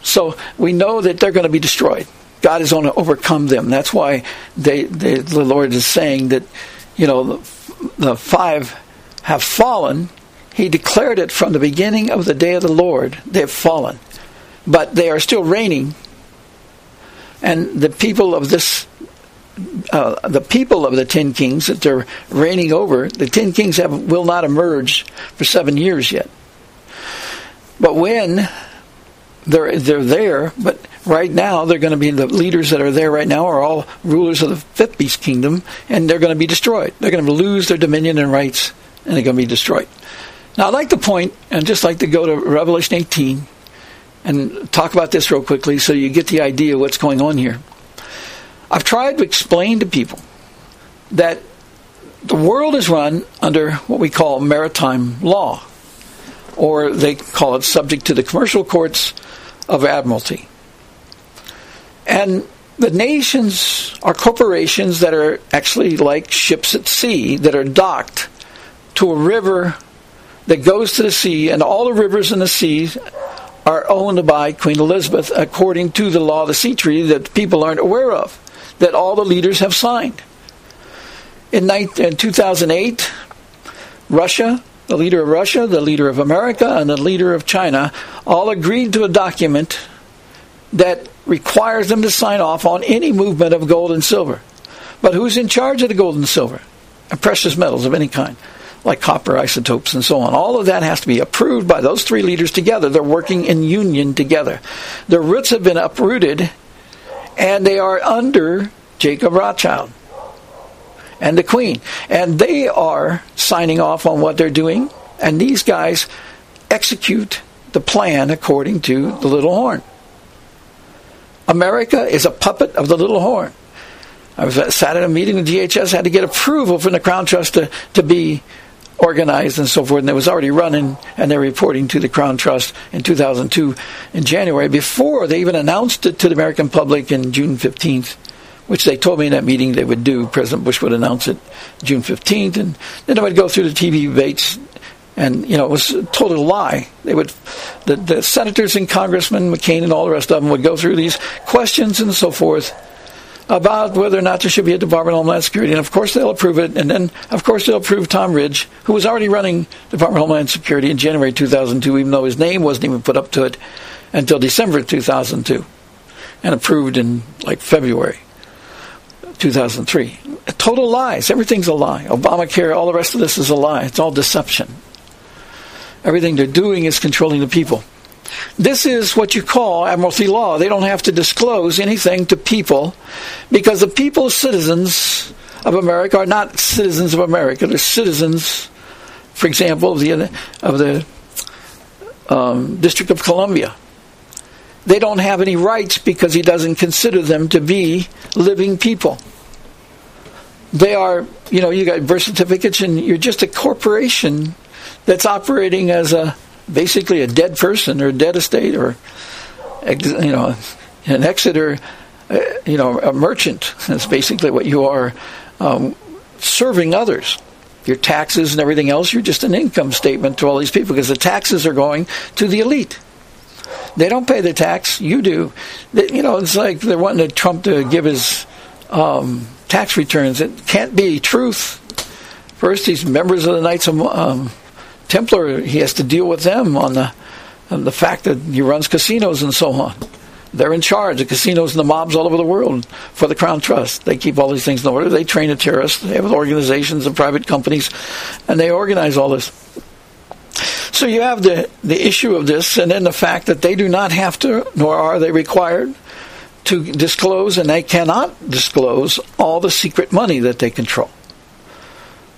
So we know that they're going to be destroyed. God is going to overcome them. That's why they, they, the Lord is saying that, you know, the, the five have fallen he declared it from the beginning of the day of the Lord. They have fallen. But they are still reigning. And the people of this, uh, the people of the ten kings that they're reigning over, the ten kings have, will not emerge for seven years yet. But when they're they're there, but right now they're going to be the leaders that are there right now are all rulers of the fifth beast kingdom, and they're going to be destroyed. They're going to lose their dominion and rights, and they're going to be destroyed. Now, I'd like to point, and just like to go to Revelation 18 and talk about this real quickly so you get the idea of what's going on here. I've tried to explain to people that the world is run under what we call maritime law, or they call it subject to the commercial courts of admiralty. And the nations are corporations that are actually like ships at sea that are docked to a river that goes to the sea, and all the rivers in the sea are owned by Queen Elizabeth according to the law of the sea treaty that people aren't aware of, that all the leaders have signed. In 2008, Russia, the leader of Russia, the leader of America, and the leader of China all agreed to a document that requires them to sign off on any movement of gold and silver. But who's in charge of the gold and silver? And precious metals of any kind, like copper isotopes and so on. All of that has to be approved by those three leaders together. They're working in union together. Their roots have been uprooted, and they are under Jacob Rothschild and the Queen. And they are signing off on what they're doing, and these guys execute the plan according to the little horn. America is a puppet of the little horn. I was sat at a meeting, the DHS had to get approval from the Crown Trust to, to be organized and so forth, and it was already running, and they're reporting to the Crown Trust in 2002 in January, before they even announced it to the American public in June 15th, which they told me in that meeting they would do. President Bush would announce it June 15th, and then they would go through the TV debates and you know it was a total lie. They would, the, the senators and congressmen, McCain and all the rest of them would go through these questions and so forth about whether or not there should be a Department of Homeland Security, and of course they'll approve it. And then of course they'll approve Tom Ridge, who was already running Department of Homeland Security in January 2002, even though his name wasn't even put up to it until December 2002, and approved in like February. 2003. Total lies. Everything's a lie. Obamacare, all the rest of this is a lie. It's all deception. Everything they're doing is controlling the people. This is what you call admiralty law. They don't have to disclose anything to people because the people, citizens of America, are not citizens of America. They're citizens, for example, of the of the um, District of Columbia. They don't have any rights because he doesn't consider them to be living people. They are, you know, you got birth certificates, and you're just a corporation that's operating as a basically a dead person or a dead estate or you know an Exeter uh, you know a merchant. That's basically what you are um, serving others. Your taxes and everything else you're just an income statement to all these people because the taxes are going to the elite they don't pay the tax you do they, you know it's like they're wanting Trump to give his um, tax returns it can't be truth first he's members of the Knights of um, Templar, he has to deal with them on the on the fact that he runs casinos and so on. They're in charge of casinos and the mobs all over the world for the Crown Trust. They keep all these things in order. They train the terrorists. They have organizations and private companies, and they organize all this. So you have the, the issue of this, and then the fact that they do not have to, nor are they required, to disclose, and they cannot disclose all the secret money that they control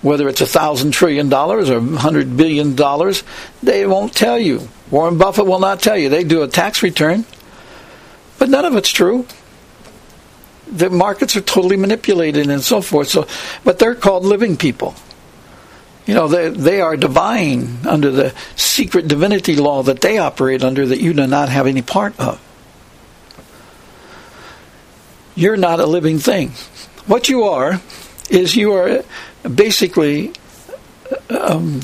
whether it's a thousand trillion dollars or a hundred billion dollars, they won't tell you. Warren Buffett will not tell you. They do a tax return, but none of it's true. The markets are totally manipulated and so forth. So, but they're called living people. You know, they they are divine under the secret divinity law that they operate under that you do not have any part of. You're not a living thing. What you are is you are basically, um,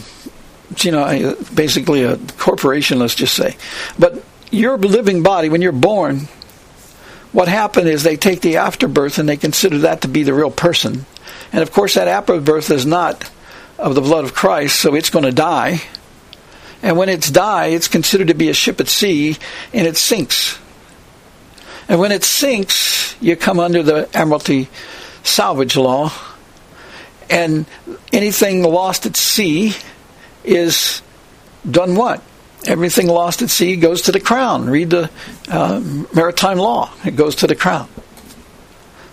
you know, basically a corporation, let's just say. But your living body, when you're born, what happened is they take the afterbirth and they consider that to be the real person. And of course, that afterbirth is not of the blood of Christ, so it's going to die. And when it's die, it's considered to be a ship at sea, and it sinks. And when it sinks, you come under the Admiralty salvage law, and anything lost at sea is done what? Everything lost at sea goes to the crown. Read the uh, maritime law. It goes to the crown.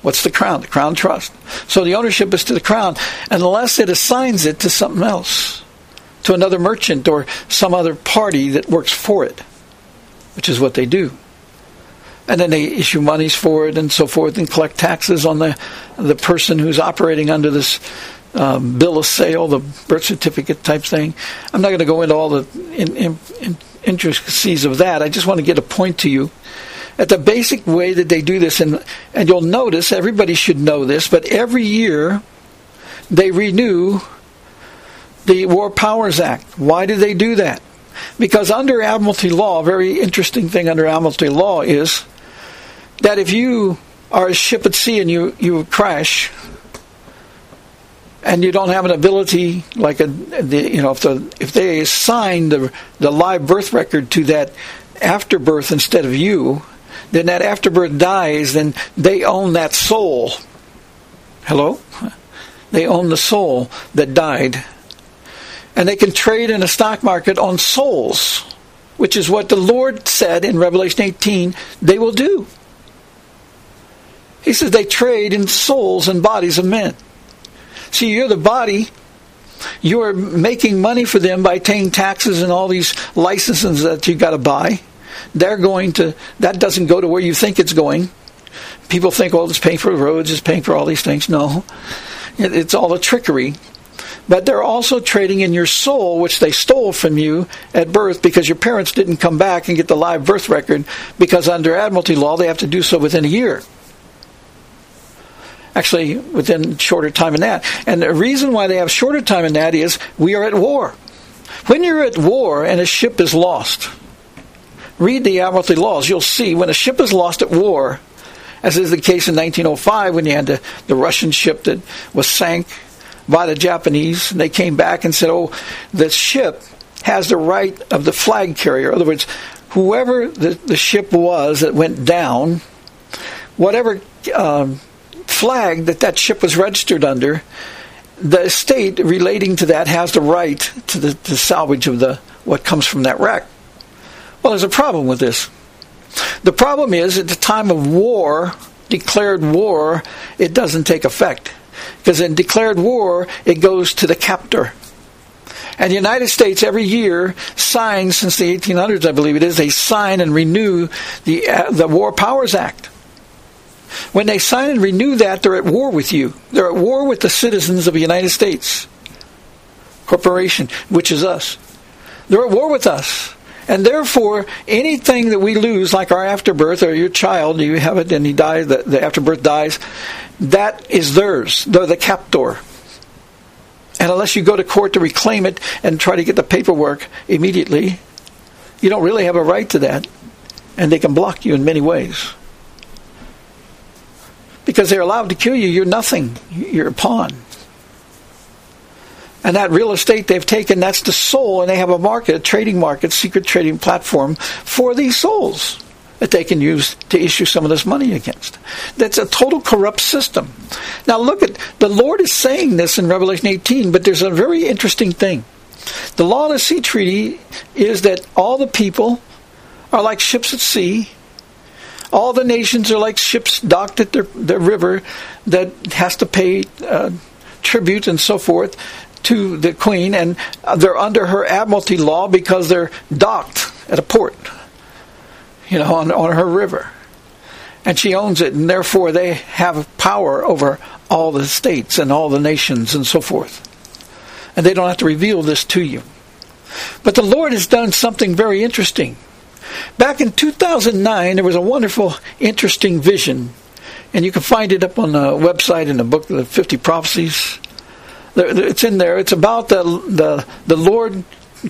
What's the crown? The crown trust. So the ownership is to the crown unless it assigns it to something else, to another merchant or some other party that works for it, which is what they do and then they issue monies for it and so forth and collect taxes on the the person who's operating under this um, bill of sale, the birth certificate type thing. I'm not going to go into all the in, in, in intricacies of that. I just want to get a point to you at the basic way that they do this, and and you'll notice everybody should know this, but every year they renew the War Powers Act. Why do they do that? Because under Admiralty law, a very interesting thing under Admiralty law is that if you are a ship at sea and you, you crash, and you don't have an ability like a the, you know if the if they assign the the live birth record to that afterbirth instead of you, then that afterbirth dies, then they own that soul. Hello? They own the soul that died. And they can trade in a stock market on souls, which is what the Lord said in Revelation 18 they will do. He says they trade in souls and bodies of men. See, you're the body. You are making money for them by paying taxes and all these licenses that you got to buy. They're going to, that doesn't go to where you think it's going. People think, well, it's paying for roads, it's paying for all these things. No, it's all a trickery. But they're also trading in your soul, which they stole from you at birth because your parents didn't come back and get the live birth record because under Admiralty law they have to do so within a year actually within shorter time than that. And the reason why they have shorter time than that is we are at war. When you're at war and a ship is lost, read the Admiralty laws. You'll see when a ship is lost at war, as is the case in 1905 when you had the, the Russian ship that was sank by the Japanese, and they came back and said, "Oh, the ship has the right of the flag carrier." In other words, whoever the, the ship was that went down, whatever um, flag that that ship was registered under, the state relating to that has the right to the to salvage of the what comes from that wreck. Well, there's a problem with this. The problem is at the time of war, declared war, it doesn't take effect. Because in declared war, it goes to the captor. And the United States every year signs, since the 1800s, I believe it is, they sign and renew the, uh, the War Powers Act. When they sign and renew that, they're at war with you. They're at war with the citizens of the United States corporation, which is us. They're at war with us. And therefore, anything that we lose, like our afterbirth or your child, you have it and he dies, the, the afterbirth dies, that is theirs. They're the captor. And unless you go to court to reclaim it and try to get the paperwork immediately, you don't really have a right to that. And they can block you in many ways because they're allowed to kill you. You're nothing. You're a pawn. And that real estate they've taken, that's the soul, and they have a market, a trading market, secret trading platform for these souls that they can use to issue some of this money against. That's a total corrupt system. Now look at, the Lord is saying this in Revelation 18, but there's a very interesting thing. The law of the sea treaty is that all the people are like ships at sea, all the nations are like ships docked at the, river that has to pay uh, tribute and so forth to the queen, and they're under her admiralty law because they're docked at a port, you know, on, on her river. And she owns it, and therefore they have power over all the states and all the nations and so forth. And they don't have to reveal this to you. But the Lord has done something very interesting. Back in 2009, there was a wonderful, interesting vision, and you can find it up on the website in the book, of The 50 Prophecies. It's in there. It's about the, the, the Lord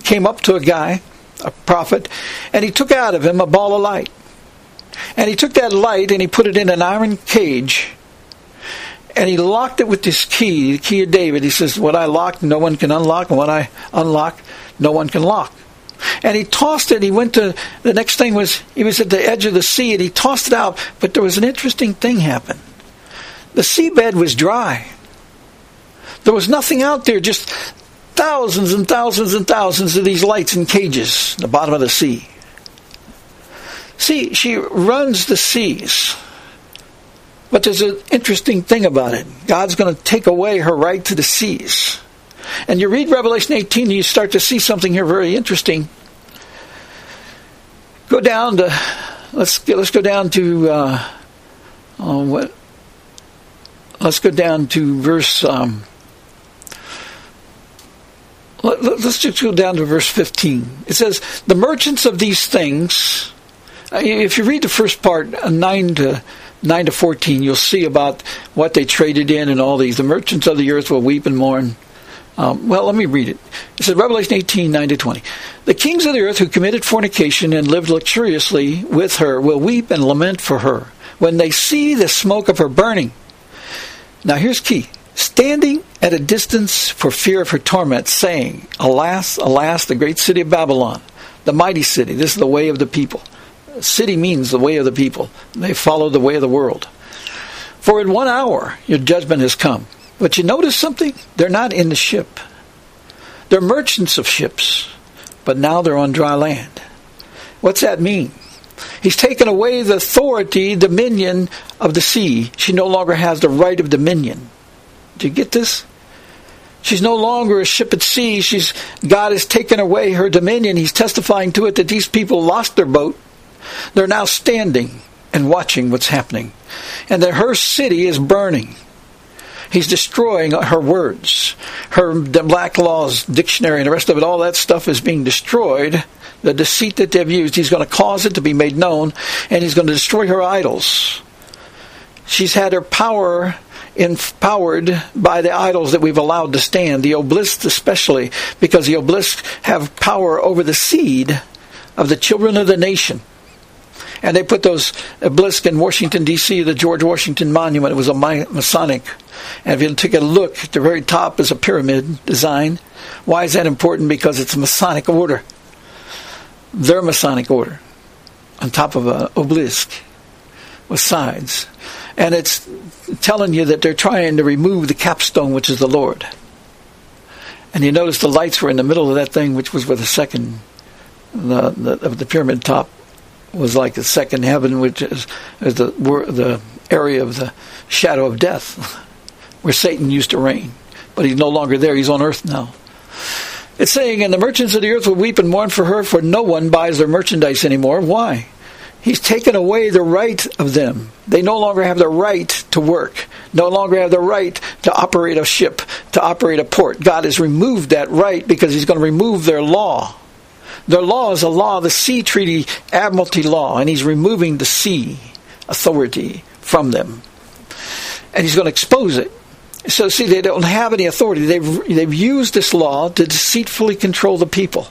came up to a guy, a prophet, and he took out of him a ball of light. And he took that light and he put it in an iron cage and he locked it with this key, the key of David. He says, What I lock, no one can unlock, and what I unlock, no one can lock. And he tossed it. He went to the next thing was he was at the edge of the sea and he tossed it out. But there was an interesting thing happen. The seabed was dry. There was nothing out there, just thousands and thousands and thousands of these lights in cages in the bottom of the sea. See, she runs the seas. But there's an interesting thing about it. God's going to take away her right to the seas. And you read Revelation 18 and you start to see something here very interesting. Go down to let's let's go down to uh, uh, what? Let's go down to verse. Um, let, us just go down to verse 15. It says, "The merchants of these things." Uh, if you read the first part, uh, nine to 9 to 14, you'll see about what they traded in and all these. The merchants of the earth will weep and mourn Um, well, let me read it. It says, Revelation 18, 9 to 20. The kings of the earth who committed fornication and lived luxuriously with her will weep and lament for her when they see the smoke of her burning. Now here's key. Standing at a distance for fear of her torment, saying, Alas, alas, the great city of Babylon, the mighty city, this is the way of the people. City means the way of the people. They follow the way of the world. For in one hour your judgment has come. But you notice something? They're not in the ship. They're merchants of ships, but now they're on dry land. What's that mean? He's taken away the authority, dominion of the sea. She no longer has the right of dominion. Do you get this? She's no longer a ship at sea. She's God has taken away her dominion. He's testifying to it that these people lost their boat. They're now standing and watching what's happening. And that her city is burning. He's destroying her words. Her Black's Law Dictionary and the rest of it, all that stuff is being destroyed. The deceit that they've used, he's going to cause it to be made known, and he's going to destroy her idols. She's had her power empowered by the idols that we've allowed to stand, the obelisks especially, because the obelisks have power over the seed of the children of the nation. And they put those obelisks in Washington, D.C., the George Washington Monument. It was a Masonic. And if you take a look, at the very top is a pyramid design. Why is that important? Because it's a Masonic order. Their Masonic order. On top of an obelisk with sides. And it's telling you that they're trying to remove the capstone, which is the Lord. And you notice the lights were in the middle of that thing, which was where the second the, the, of the pyramid top was like the second heaven, which is, is the the area of the shadow of death, [LAUGHS] where Satan used to reign. But he's no longer there; he's on earth now. It's saying, and the merchants of the earth will weep and mourn for her, for no one buys their merchandise anymore. Why? He's taken away the right of them. They no longer have the right to work, no longer have the right to operate a ship, to operate a port. God has removed that right because He's going to remove their law. Their law is a law, the sea treaty admiralty law, and he's removing the sea authority from them. And he's going to expose it. So see, they don't have any authority. They've, they've used this law to deceitfully control the people.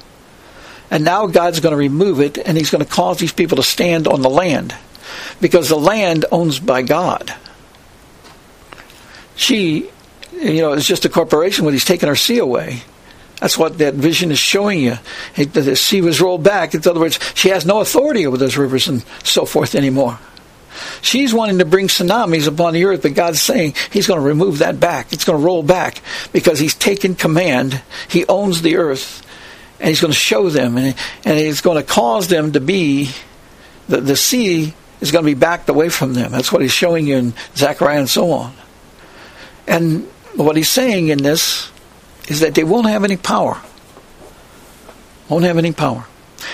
And now God's going to remove it, and he's going to cause these people to stand on the land. Because the land owns by God. She, you know, is just a corporation when he's taken her sea away. That's what that vision is showing you. The sea was rolled back. In other words, she has no authority over those rivers and so forth anymore. She's wanting to bring tsunamis upon the earth, but God's saying He's going to remove that back. It's going to roll back because He's taken command. He owns the earth, and He's going to show them, and, and He's going to cause them to be, the, the sea is going to be backed away from them. That's what He's showing you in Zechariah and so on. And what He's saying in this is that they won't have any power. Won't have any power.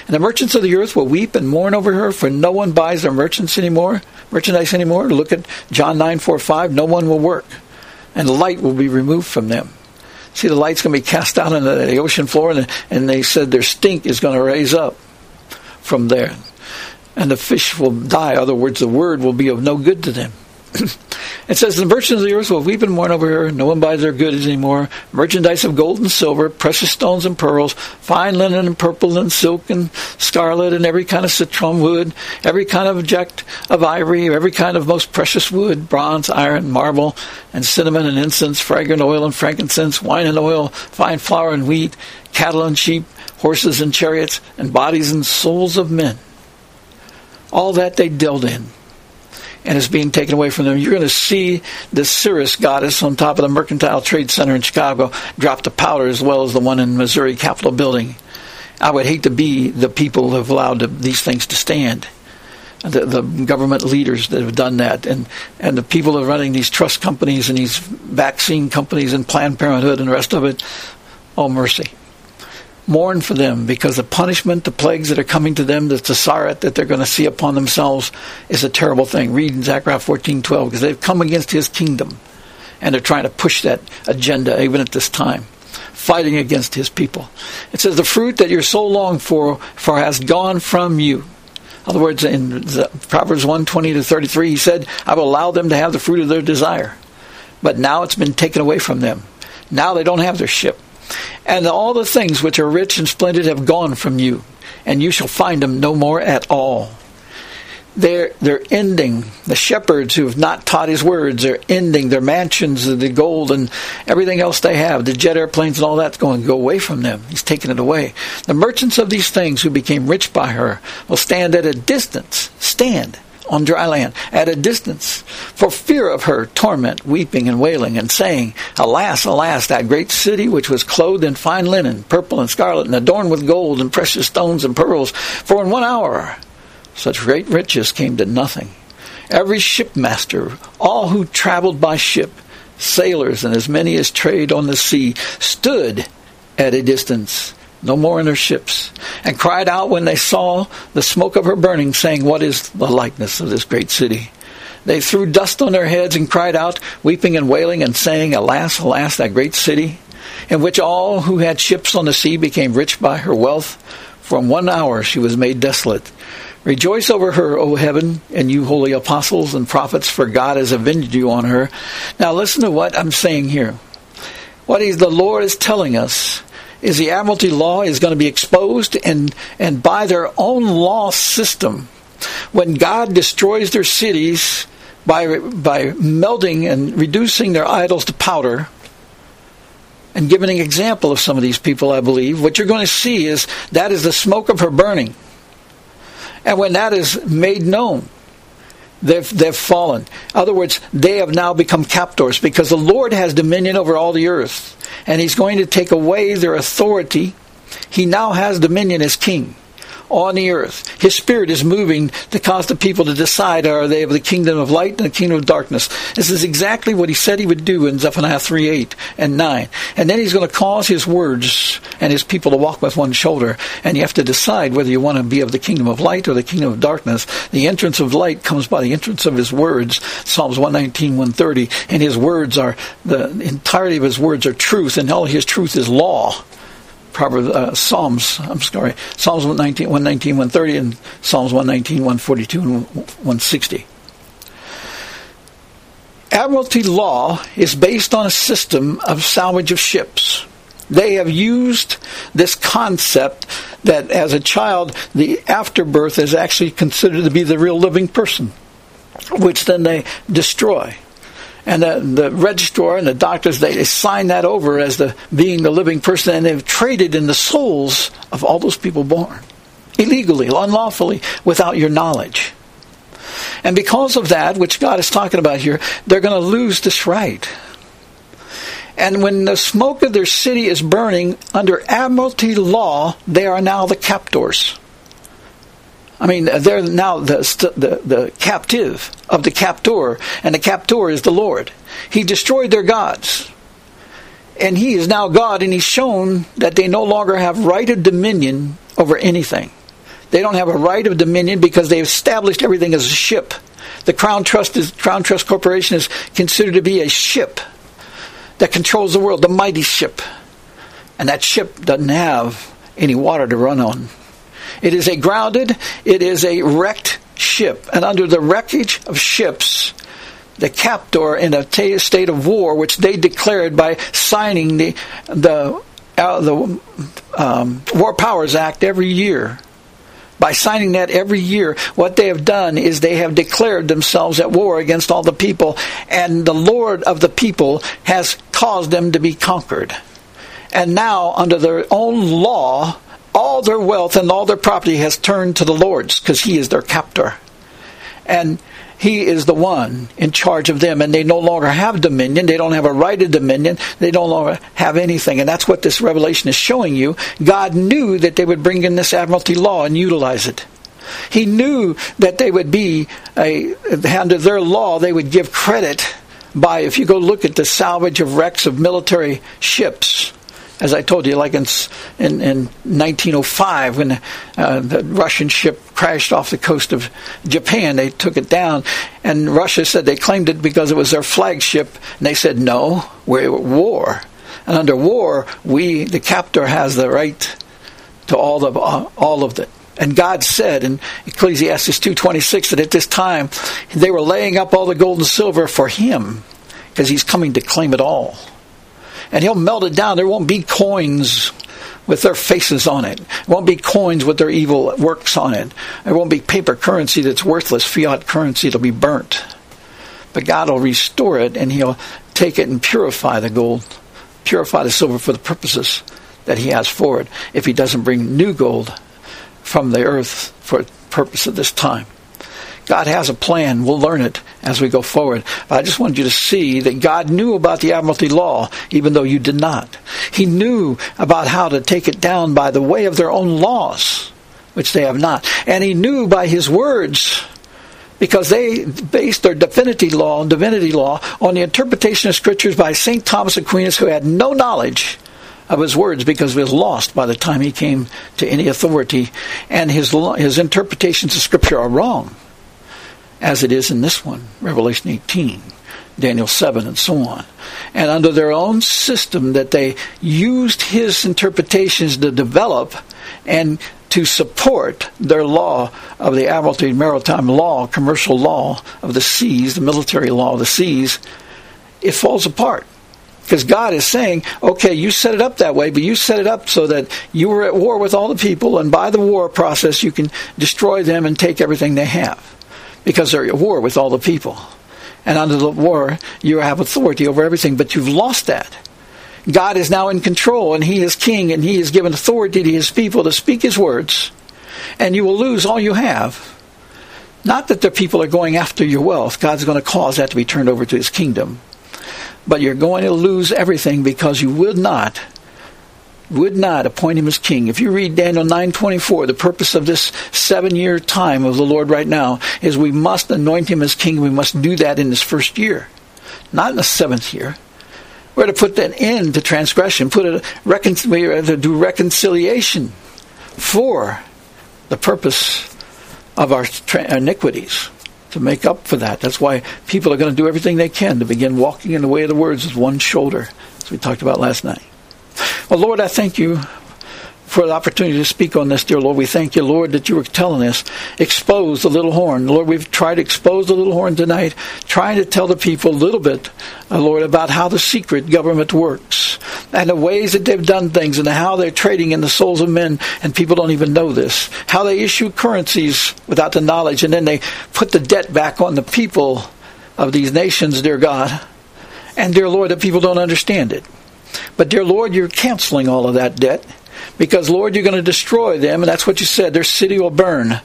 And the merchants of the earth will weep and mourn over her, for no one buys their merchants anymore, merchandise anymore. Look at John 9, 4, 5. No one will work, and light will be removed from them. See, the light's going to be cast out into the ocean floor, and, and they said their stink is going to raise up from there. And the fish will die. In other words, the word will be of no good to them. It says, The merchants of the earth will weep and mourn over her. No one buys their goods anymore. Merchandise of gold and silver, precious stones and pearls, fine linen and purple and silk and scarlet and every kind of citron wood, every kind of object of ivory, every kind of most precious wood, bronze, iron, marble, and cinnamon and incense, fragrant oil and frankincense, wine and oil, fine flour and wheat, cattle and sheep, horses and chariots, and bodies and souls of men. All that they dealt in and it's being taken away from them. You're going to see the Ceres goddess on top of the Mercantile Trade Center in Chicago drop the powder as well as the one in Missouri Capitol Building. I would hate to be the people who have allowed these things to stand. The, the, government leaders that have done that, and, and the people that are running these trust companies and these vaccine companies and Planned Parenthood and the rest of it. Oh, mercy mourn for them because the punishment, the plagues that are coming to them, the tsarat that they're going to see upon themselves is a terrible thing. Read in Zechariah 14:12 because they've come against his kingdom and they're trying to push that agenda even at this time fighting against his people. It says the fruit that you're so long for for has gone from you. In other words, in Proverbs 1:20 to 33, he said, "I will allow them to have the fruit of their desire." But now it's been taken away from them. Now they don't have their ship. And all the things which are rich and splendid have gone from you, and you shall find them no more at all. They're they're ending. The shepherds who have not taught his words they're ending their mansions the gold and everything else they have the jet airplanes and all that's going to go away from them. He's taking it away. The merchants of these things who became rich by her will stand at a distance. Stand on dry land at a distance for fear of her torment weeping and wailing and saying alas alas that great city which was clothed in fine linen purple and scarlet and adorned with gold and precious stones and pearls for in one hour such great riches came to nothing. Every shipmaster, all who traveled by ship, sailors, and as many as trade on the sea, stood at a distance, no more in their ships, and cried out when they saw the smoke of her burning, saying, What is the likeness of this great city? They threw dust on their heads and cried out, weeping and wailing, and saying, Alas, alas, that great city, in which all who had ships on the sea became rich by her wealth. From one hour she was made desolate Rejoice over her, O heaven, and you holy apostles and prophets, for God has avenged you on her. Now listen to what I'm saying here. What the Lord is telling us is the admiralty law is going to be exposed and, and by their own law system, when God destroys their cities by, by melting and reducing their idols to powder, and giving an example of some of these people, I believe, what you're going to see is that is the smoke of her burning. And when that is made known, they've, they've fallen. In other words, they have now become captors because the Lord has dominion over all the earth. And He's going to take away their authority. He now has dominion as king on the earth. His spirit is moving to cause the people to decide are they of the kingdom of light and the kingdom of darkness. This is exactly what he said he would do in Zephaniah 3 8 and 9. And then he's going to cause his words and his people to walk with one shoulder. And you have to decide whether you want to be of the kingdom of light or the kingdom of darkness. The entrance of light comes by the entrance of his words, Psalms 119, 130. And his words are, the entirety of his words are truth, and all his truth is law. Proverbs, uh, Psalms, I'm sorry, Psalms 119, 119, 130, and Psalms 119, 142, and 160. Admiralty law is based on a system of salvage of ships. They have used this concept that as a child, the afterbirth is actually considered to be the real living person, which then they destroy and the, the registrar and the doctors they sign that over as the being the living person, and they've traded in the souls of all those people born illegally, unlawfully, without your knowledge. And because of that, which God is talking about here, they're going to lose this right. And when the smoke of their city is burning under admiralty law, they are now the captors. I mean, they're now the, the, the captive of the captor, and the captor is the Lord. He destroyed their gods. And he is now God, and he's shown that they no longer have right of dominion over anything. They don't have a right of dominion because they've established everything as a ship. The Crown Trust is, Crown Trust Corporation is considered to be a ship that controls the world, the mighty ship. And that ship doesn't have any water to run on. It is a grounded, it is a wrecked ship. And under the wreckage of ships, the captor in a t- state of war, which they declared by signing the the uh, the um, War Powers Act every year. By signing that every year, what they have done is they have declared themselves at war against all the people, and the Lord of the people has caused them to be conquered. And now, under their own law, all their wealth and all their property has turned to the Lord's because He is their captor. And He is the one in charge of them, and they no longer have dominion. They don't have a right of dominion. They no longer have anything. And that's what this revelation is showing you. God knew that they would bring in this admiralty law and utilize it. He knew that they would be, a, under their law, they would give credit by, if you go look at the salvage of wrecks of military ships, as I told you, like in in, in 1905 when uh, the Russian ship crashed off the coast of Japan, they took it down, and Russia said they claimed it because it was their flagship, and they said no, we're at war, and under war, we the captor has the right to all of uh, all of it. And God said in Ecclesiastes 2:26 that at this time they were laying up all the gold and silver for Him, because He's coming to claim it all. And he'll melt it down. There won't be coins with their faces on it. It won't be coins with their evil works on it. There won't be paper currency that's worthless, fiat currency. It'll be burnt. But God will restore it and he'll take it and purify the gold, purify the silver for the purposes that he has for it if he doesn't bring new gold from the earth for the purpose of this time. God has a plan. We'll learn it as we go forward. But I just wanted you to see that God knew about the Admiralty Law, even though you did not. He knew about how to take it down by the way of their own laws, which they have not. And He knew by His words, because they based their divinity law, and divinity law, on the interpretation of scriptures by St. Thomas Aquinas, who had no knowledge of his words because he was lost by the time he came to any authority, and his his interpretations of Scripture are wrong, as it is in this one, Revelation 18, Daniel 7, and so on. And under their own system, that they used his interpretations to develop and to support their law of the Admiralty Maritime Law, commercial law of the seas, the military law of the seas, it falls apart. Because God is saying, okay, you set it up that way, but you set it up so that you were at war with all the people, and by the war process, you can destroy them and take everything they have. Because they're at war with all the people. And under the war, you have authority over everything, but you've lost that. God is now in control, and He is king, and He has given authority to His people to speak His words, and you will lose all you have. Not that the people are going after your wealth. God's going to cause that to be turned over to His kingdom but you're going to lose everything because you would not would not appoint him as king. If you read Daniel 9:24, the purpose of this 7-year time of the Lord right now is we must anoint him as king. We must do that in this first year, not in the 7th year. We're to put an end to transgression, put a recon- to do reconciliation for the purpose of our tra- iniquities to make up for that. That's why people are going to do everything they can to begin walking in the way of the words with one shoulder, as we talked about last night. Well, Lord, I thank you for the opportunity to speak on this, dear Lord. We thank you, Lord, that you were telling us, expose the little horn. Lord, we've tried to expose the little horn tonight, trying to tell the people a little bit, uh, Lord, about how the secret government works and the ways that they've done things and how they're trading in the souls of men, and people don't even know this. How they issue currencies without the knowledge, and then they put the debt back on the people of these nations, dear God. And, dear Lord, the people don't understand it. But, dear Lord, you're canceling all of that debt because, Lord, you're going to destroy them, and that's what you said. Their city will burn.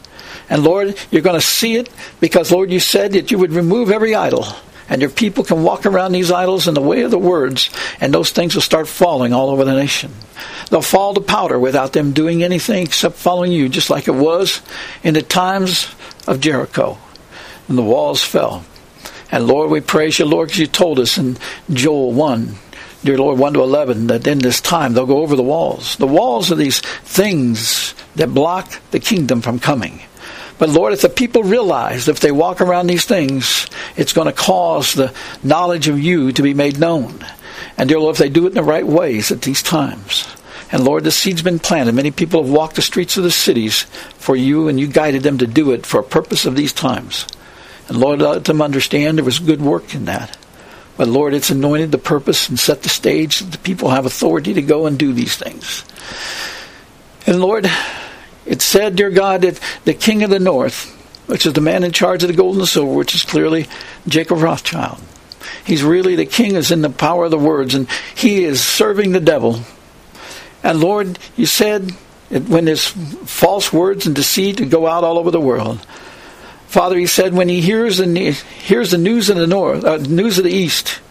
And, Lord, you're going to see it because, Lord, you said that you would remove every idol. And your people can walk around these idols in the way of the words, and those things will start falling all over the nation. They'll fall to powder without them doing anything except following you, just like it was in the times of Jericho. And the walls fell. And Lord, we praise you, Lord, because you told us in Joel 1 dear Lord, 1 to 11, that in this time they'll go over the walls. The walls are these things that block the kingdom from coming. But Lord, if the people realize if they walk around these things, it's going to cause the knowledge of you to be made known. And dear Lord, if they do it in the right ways at these times. And Lord, the seed's been planted. Many people have walked the streets of the cities for you, and you guided them to do it for a purpose of these times. And Lord, let them understand there was good work in that. But Lord, it's anointed the purpose and set the stage that the people have authority to go and do these things. And Lord, it said, dear God, that the king of the north, which is the man in charge of the gold and silver, which is clearly Jacob Rothschild, he's really the king is in the power of the words, and he is serving the devil. And Lord, you said that when there's false words and deceit go out all over the world, Father, he said, when he hears the, hears the news of the north, uh, news of the east,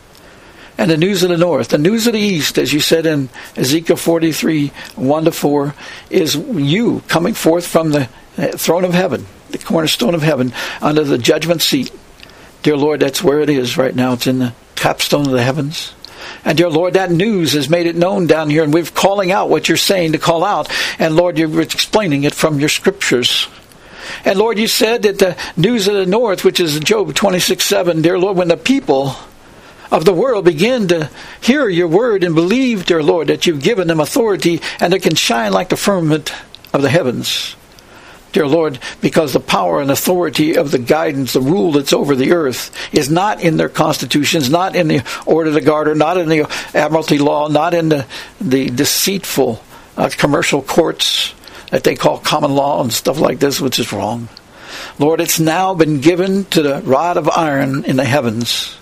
and the news of the north, the news of the east, as you said in Ezekiel 43, 1 to 4, is you coming forth from the uh, throne of heaven, the cornerstone of heaven, under the judgment seat. Dear Lord, that's where it is right now. It's in the capstone of the heavens. And dear Lord, that news has made it known down here, and we're calling out what you're saying to call out. And Lord, you're explaining it from your scriptures. And Lord, you said that the news of the north, which is Job 26 7, dear Lord, when the people of the world begin to hear your word and believe, dear Lord, that you've given them authority and they can shine like the firmament of the heavens. dear Lord, because the power and authority of the guidance, the rule that's over the earth, is not in their constitutions, not in the order of the garter, not in the admiralty law, not in the, the deceitful uh, commercial courts that they call common law and stuff like this, which is wrong. Lord, it's now been given to the rod of iron in the heavens.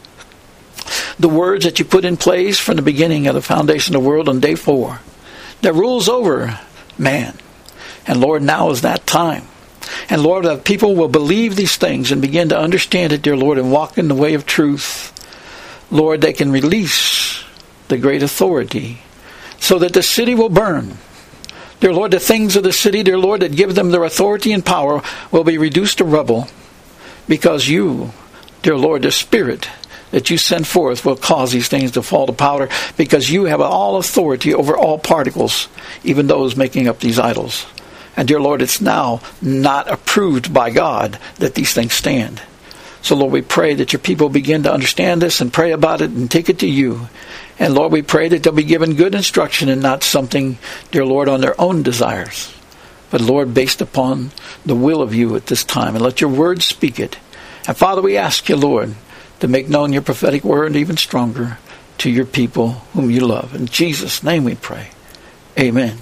The words that you put in place from the beginning of the foundation of the world on day four that rules over man. And Lord, now is that time. And Lord, that people will believe these things and begin to understand it, dear Lord, and walk in the way of truth. Lord, they can release the great authority so that the city will burn. Dear Lord, the things of the city, dear Lord, that give them their authority and power will be reduced to rubble because you, dear Lord, the Spirit that you send forth will cause these things to fall to powder because you have all authority over all particles, even those making up these idols. And dear Lord, it's now not approved by God that these things stand. So Lord, we pray that your people begin to understand this and pray about it and take it to you. And Lord, we pray that they'll be given good instruction and not something, dear Lord, on their own desires. But Lord, based upon the will of you at this time. And let your word speak it. And Father, we ask you, Lord, to make known your prophetic word even stronger to your people whom you love. In Jesus' name we pray. Amen.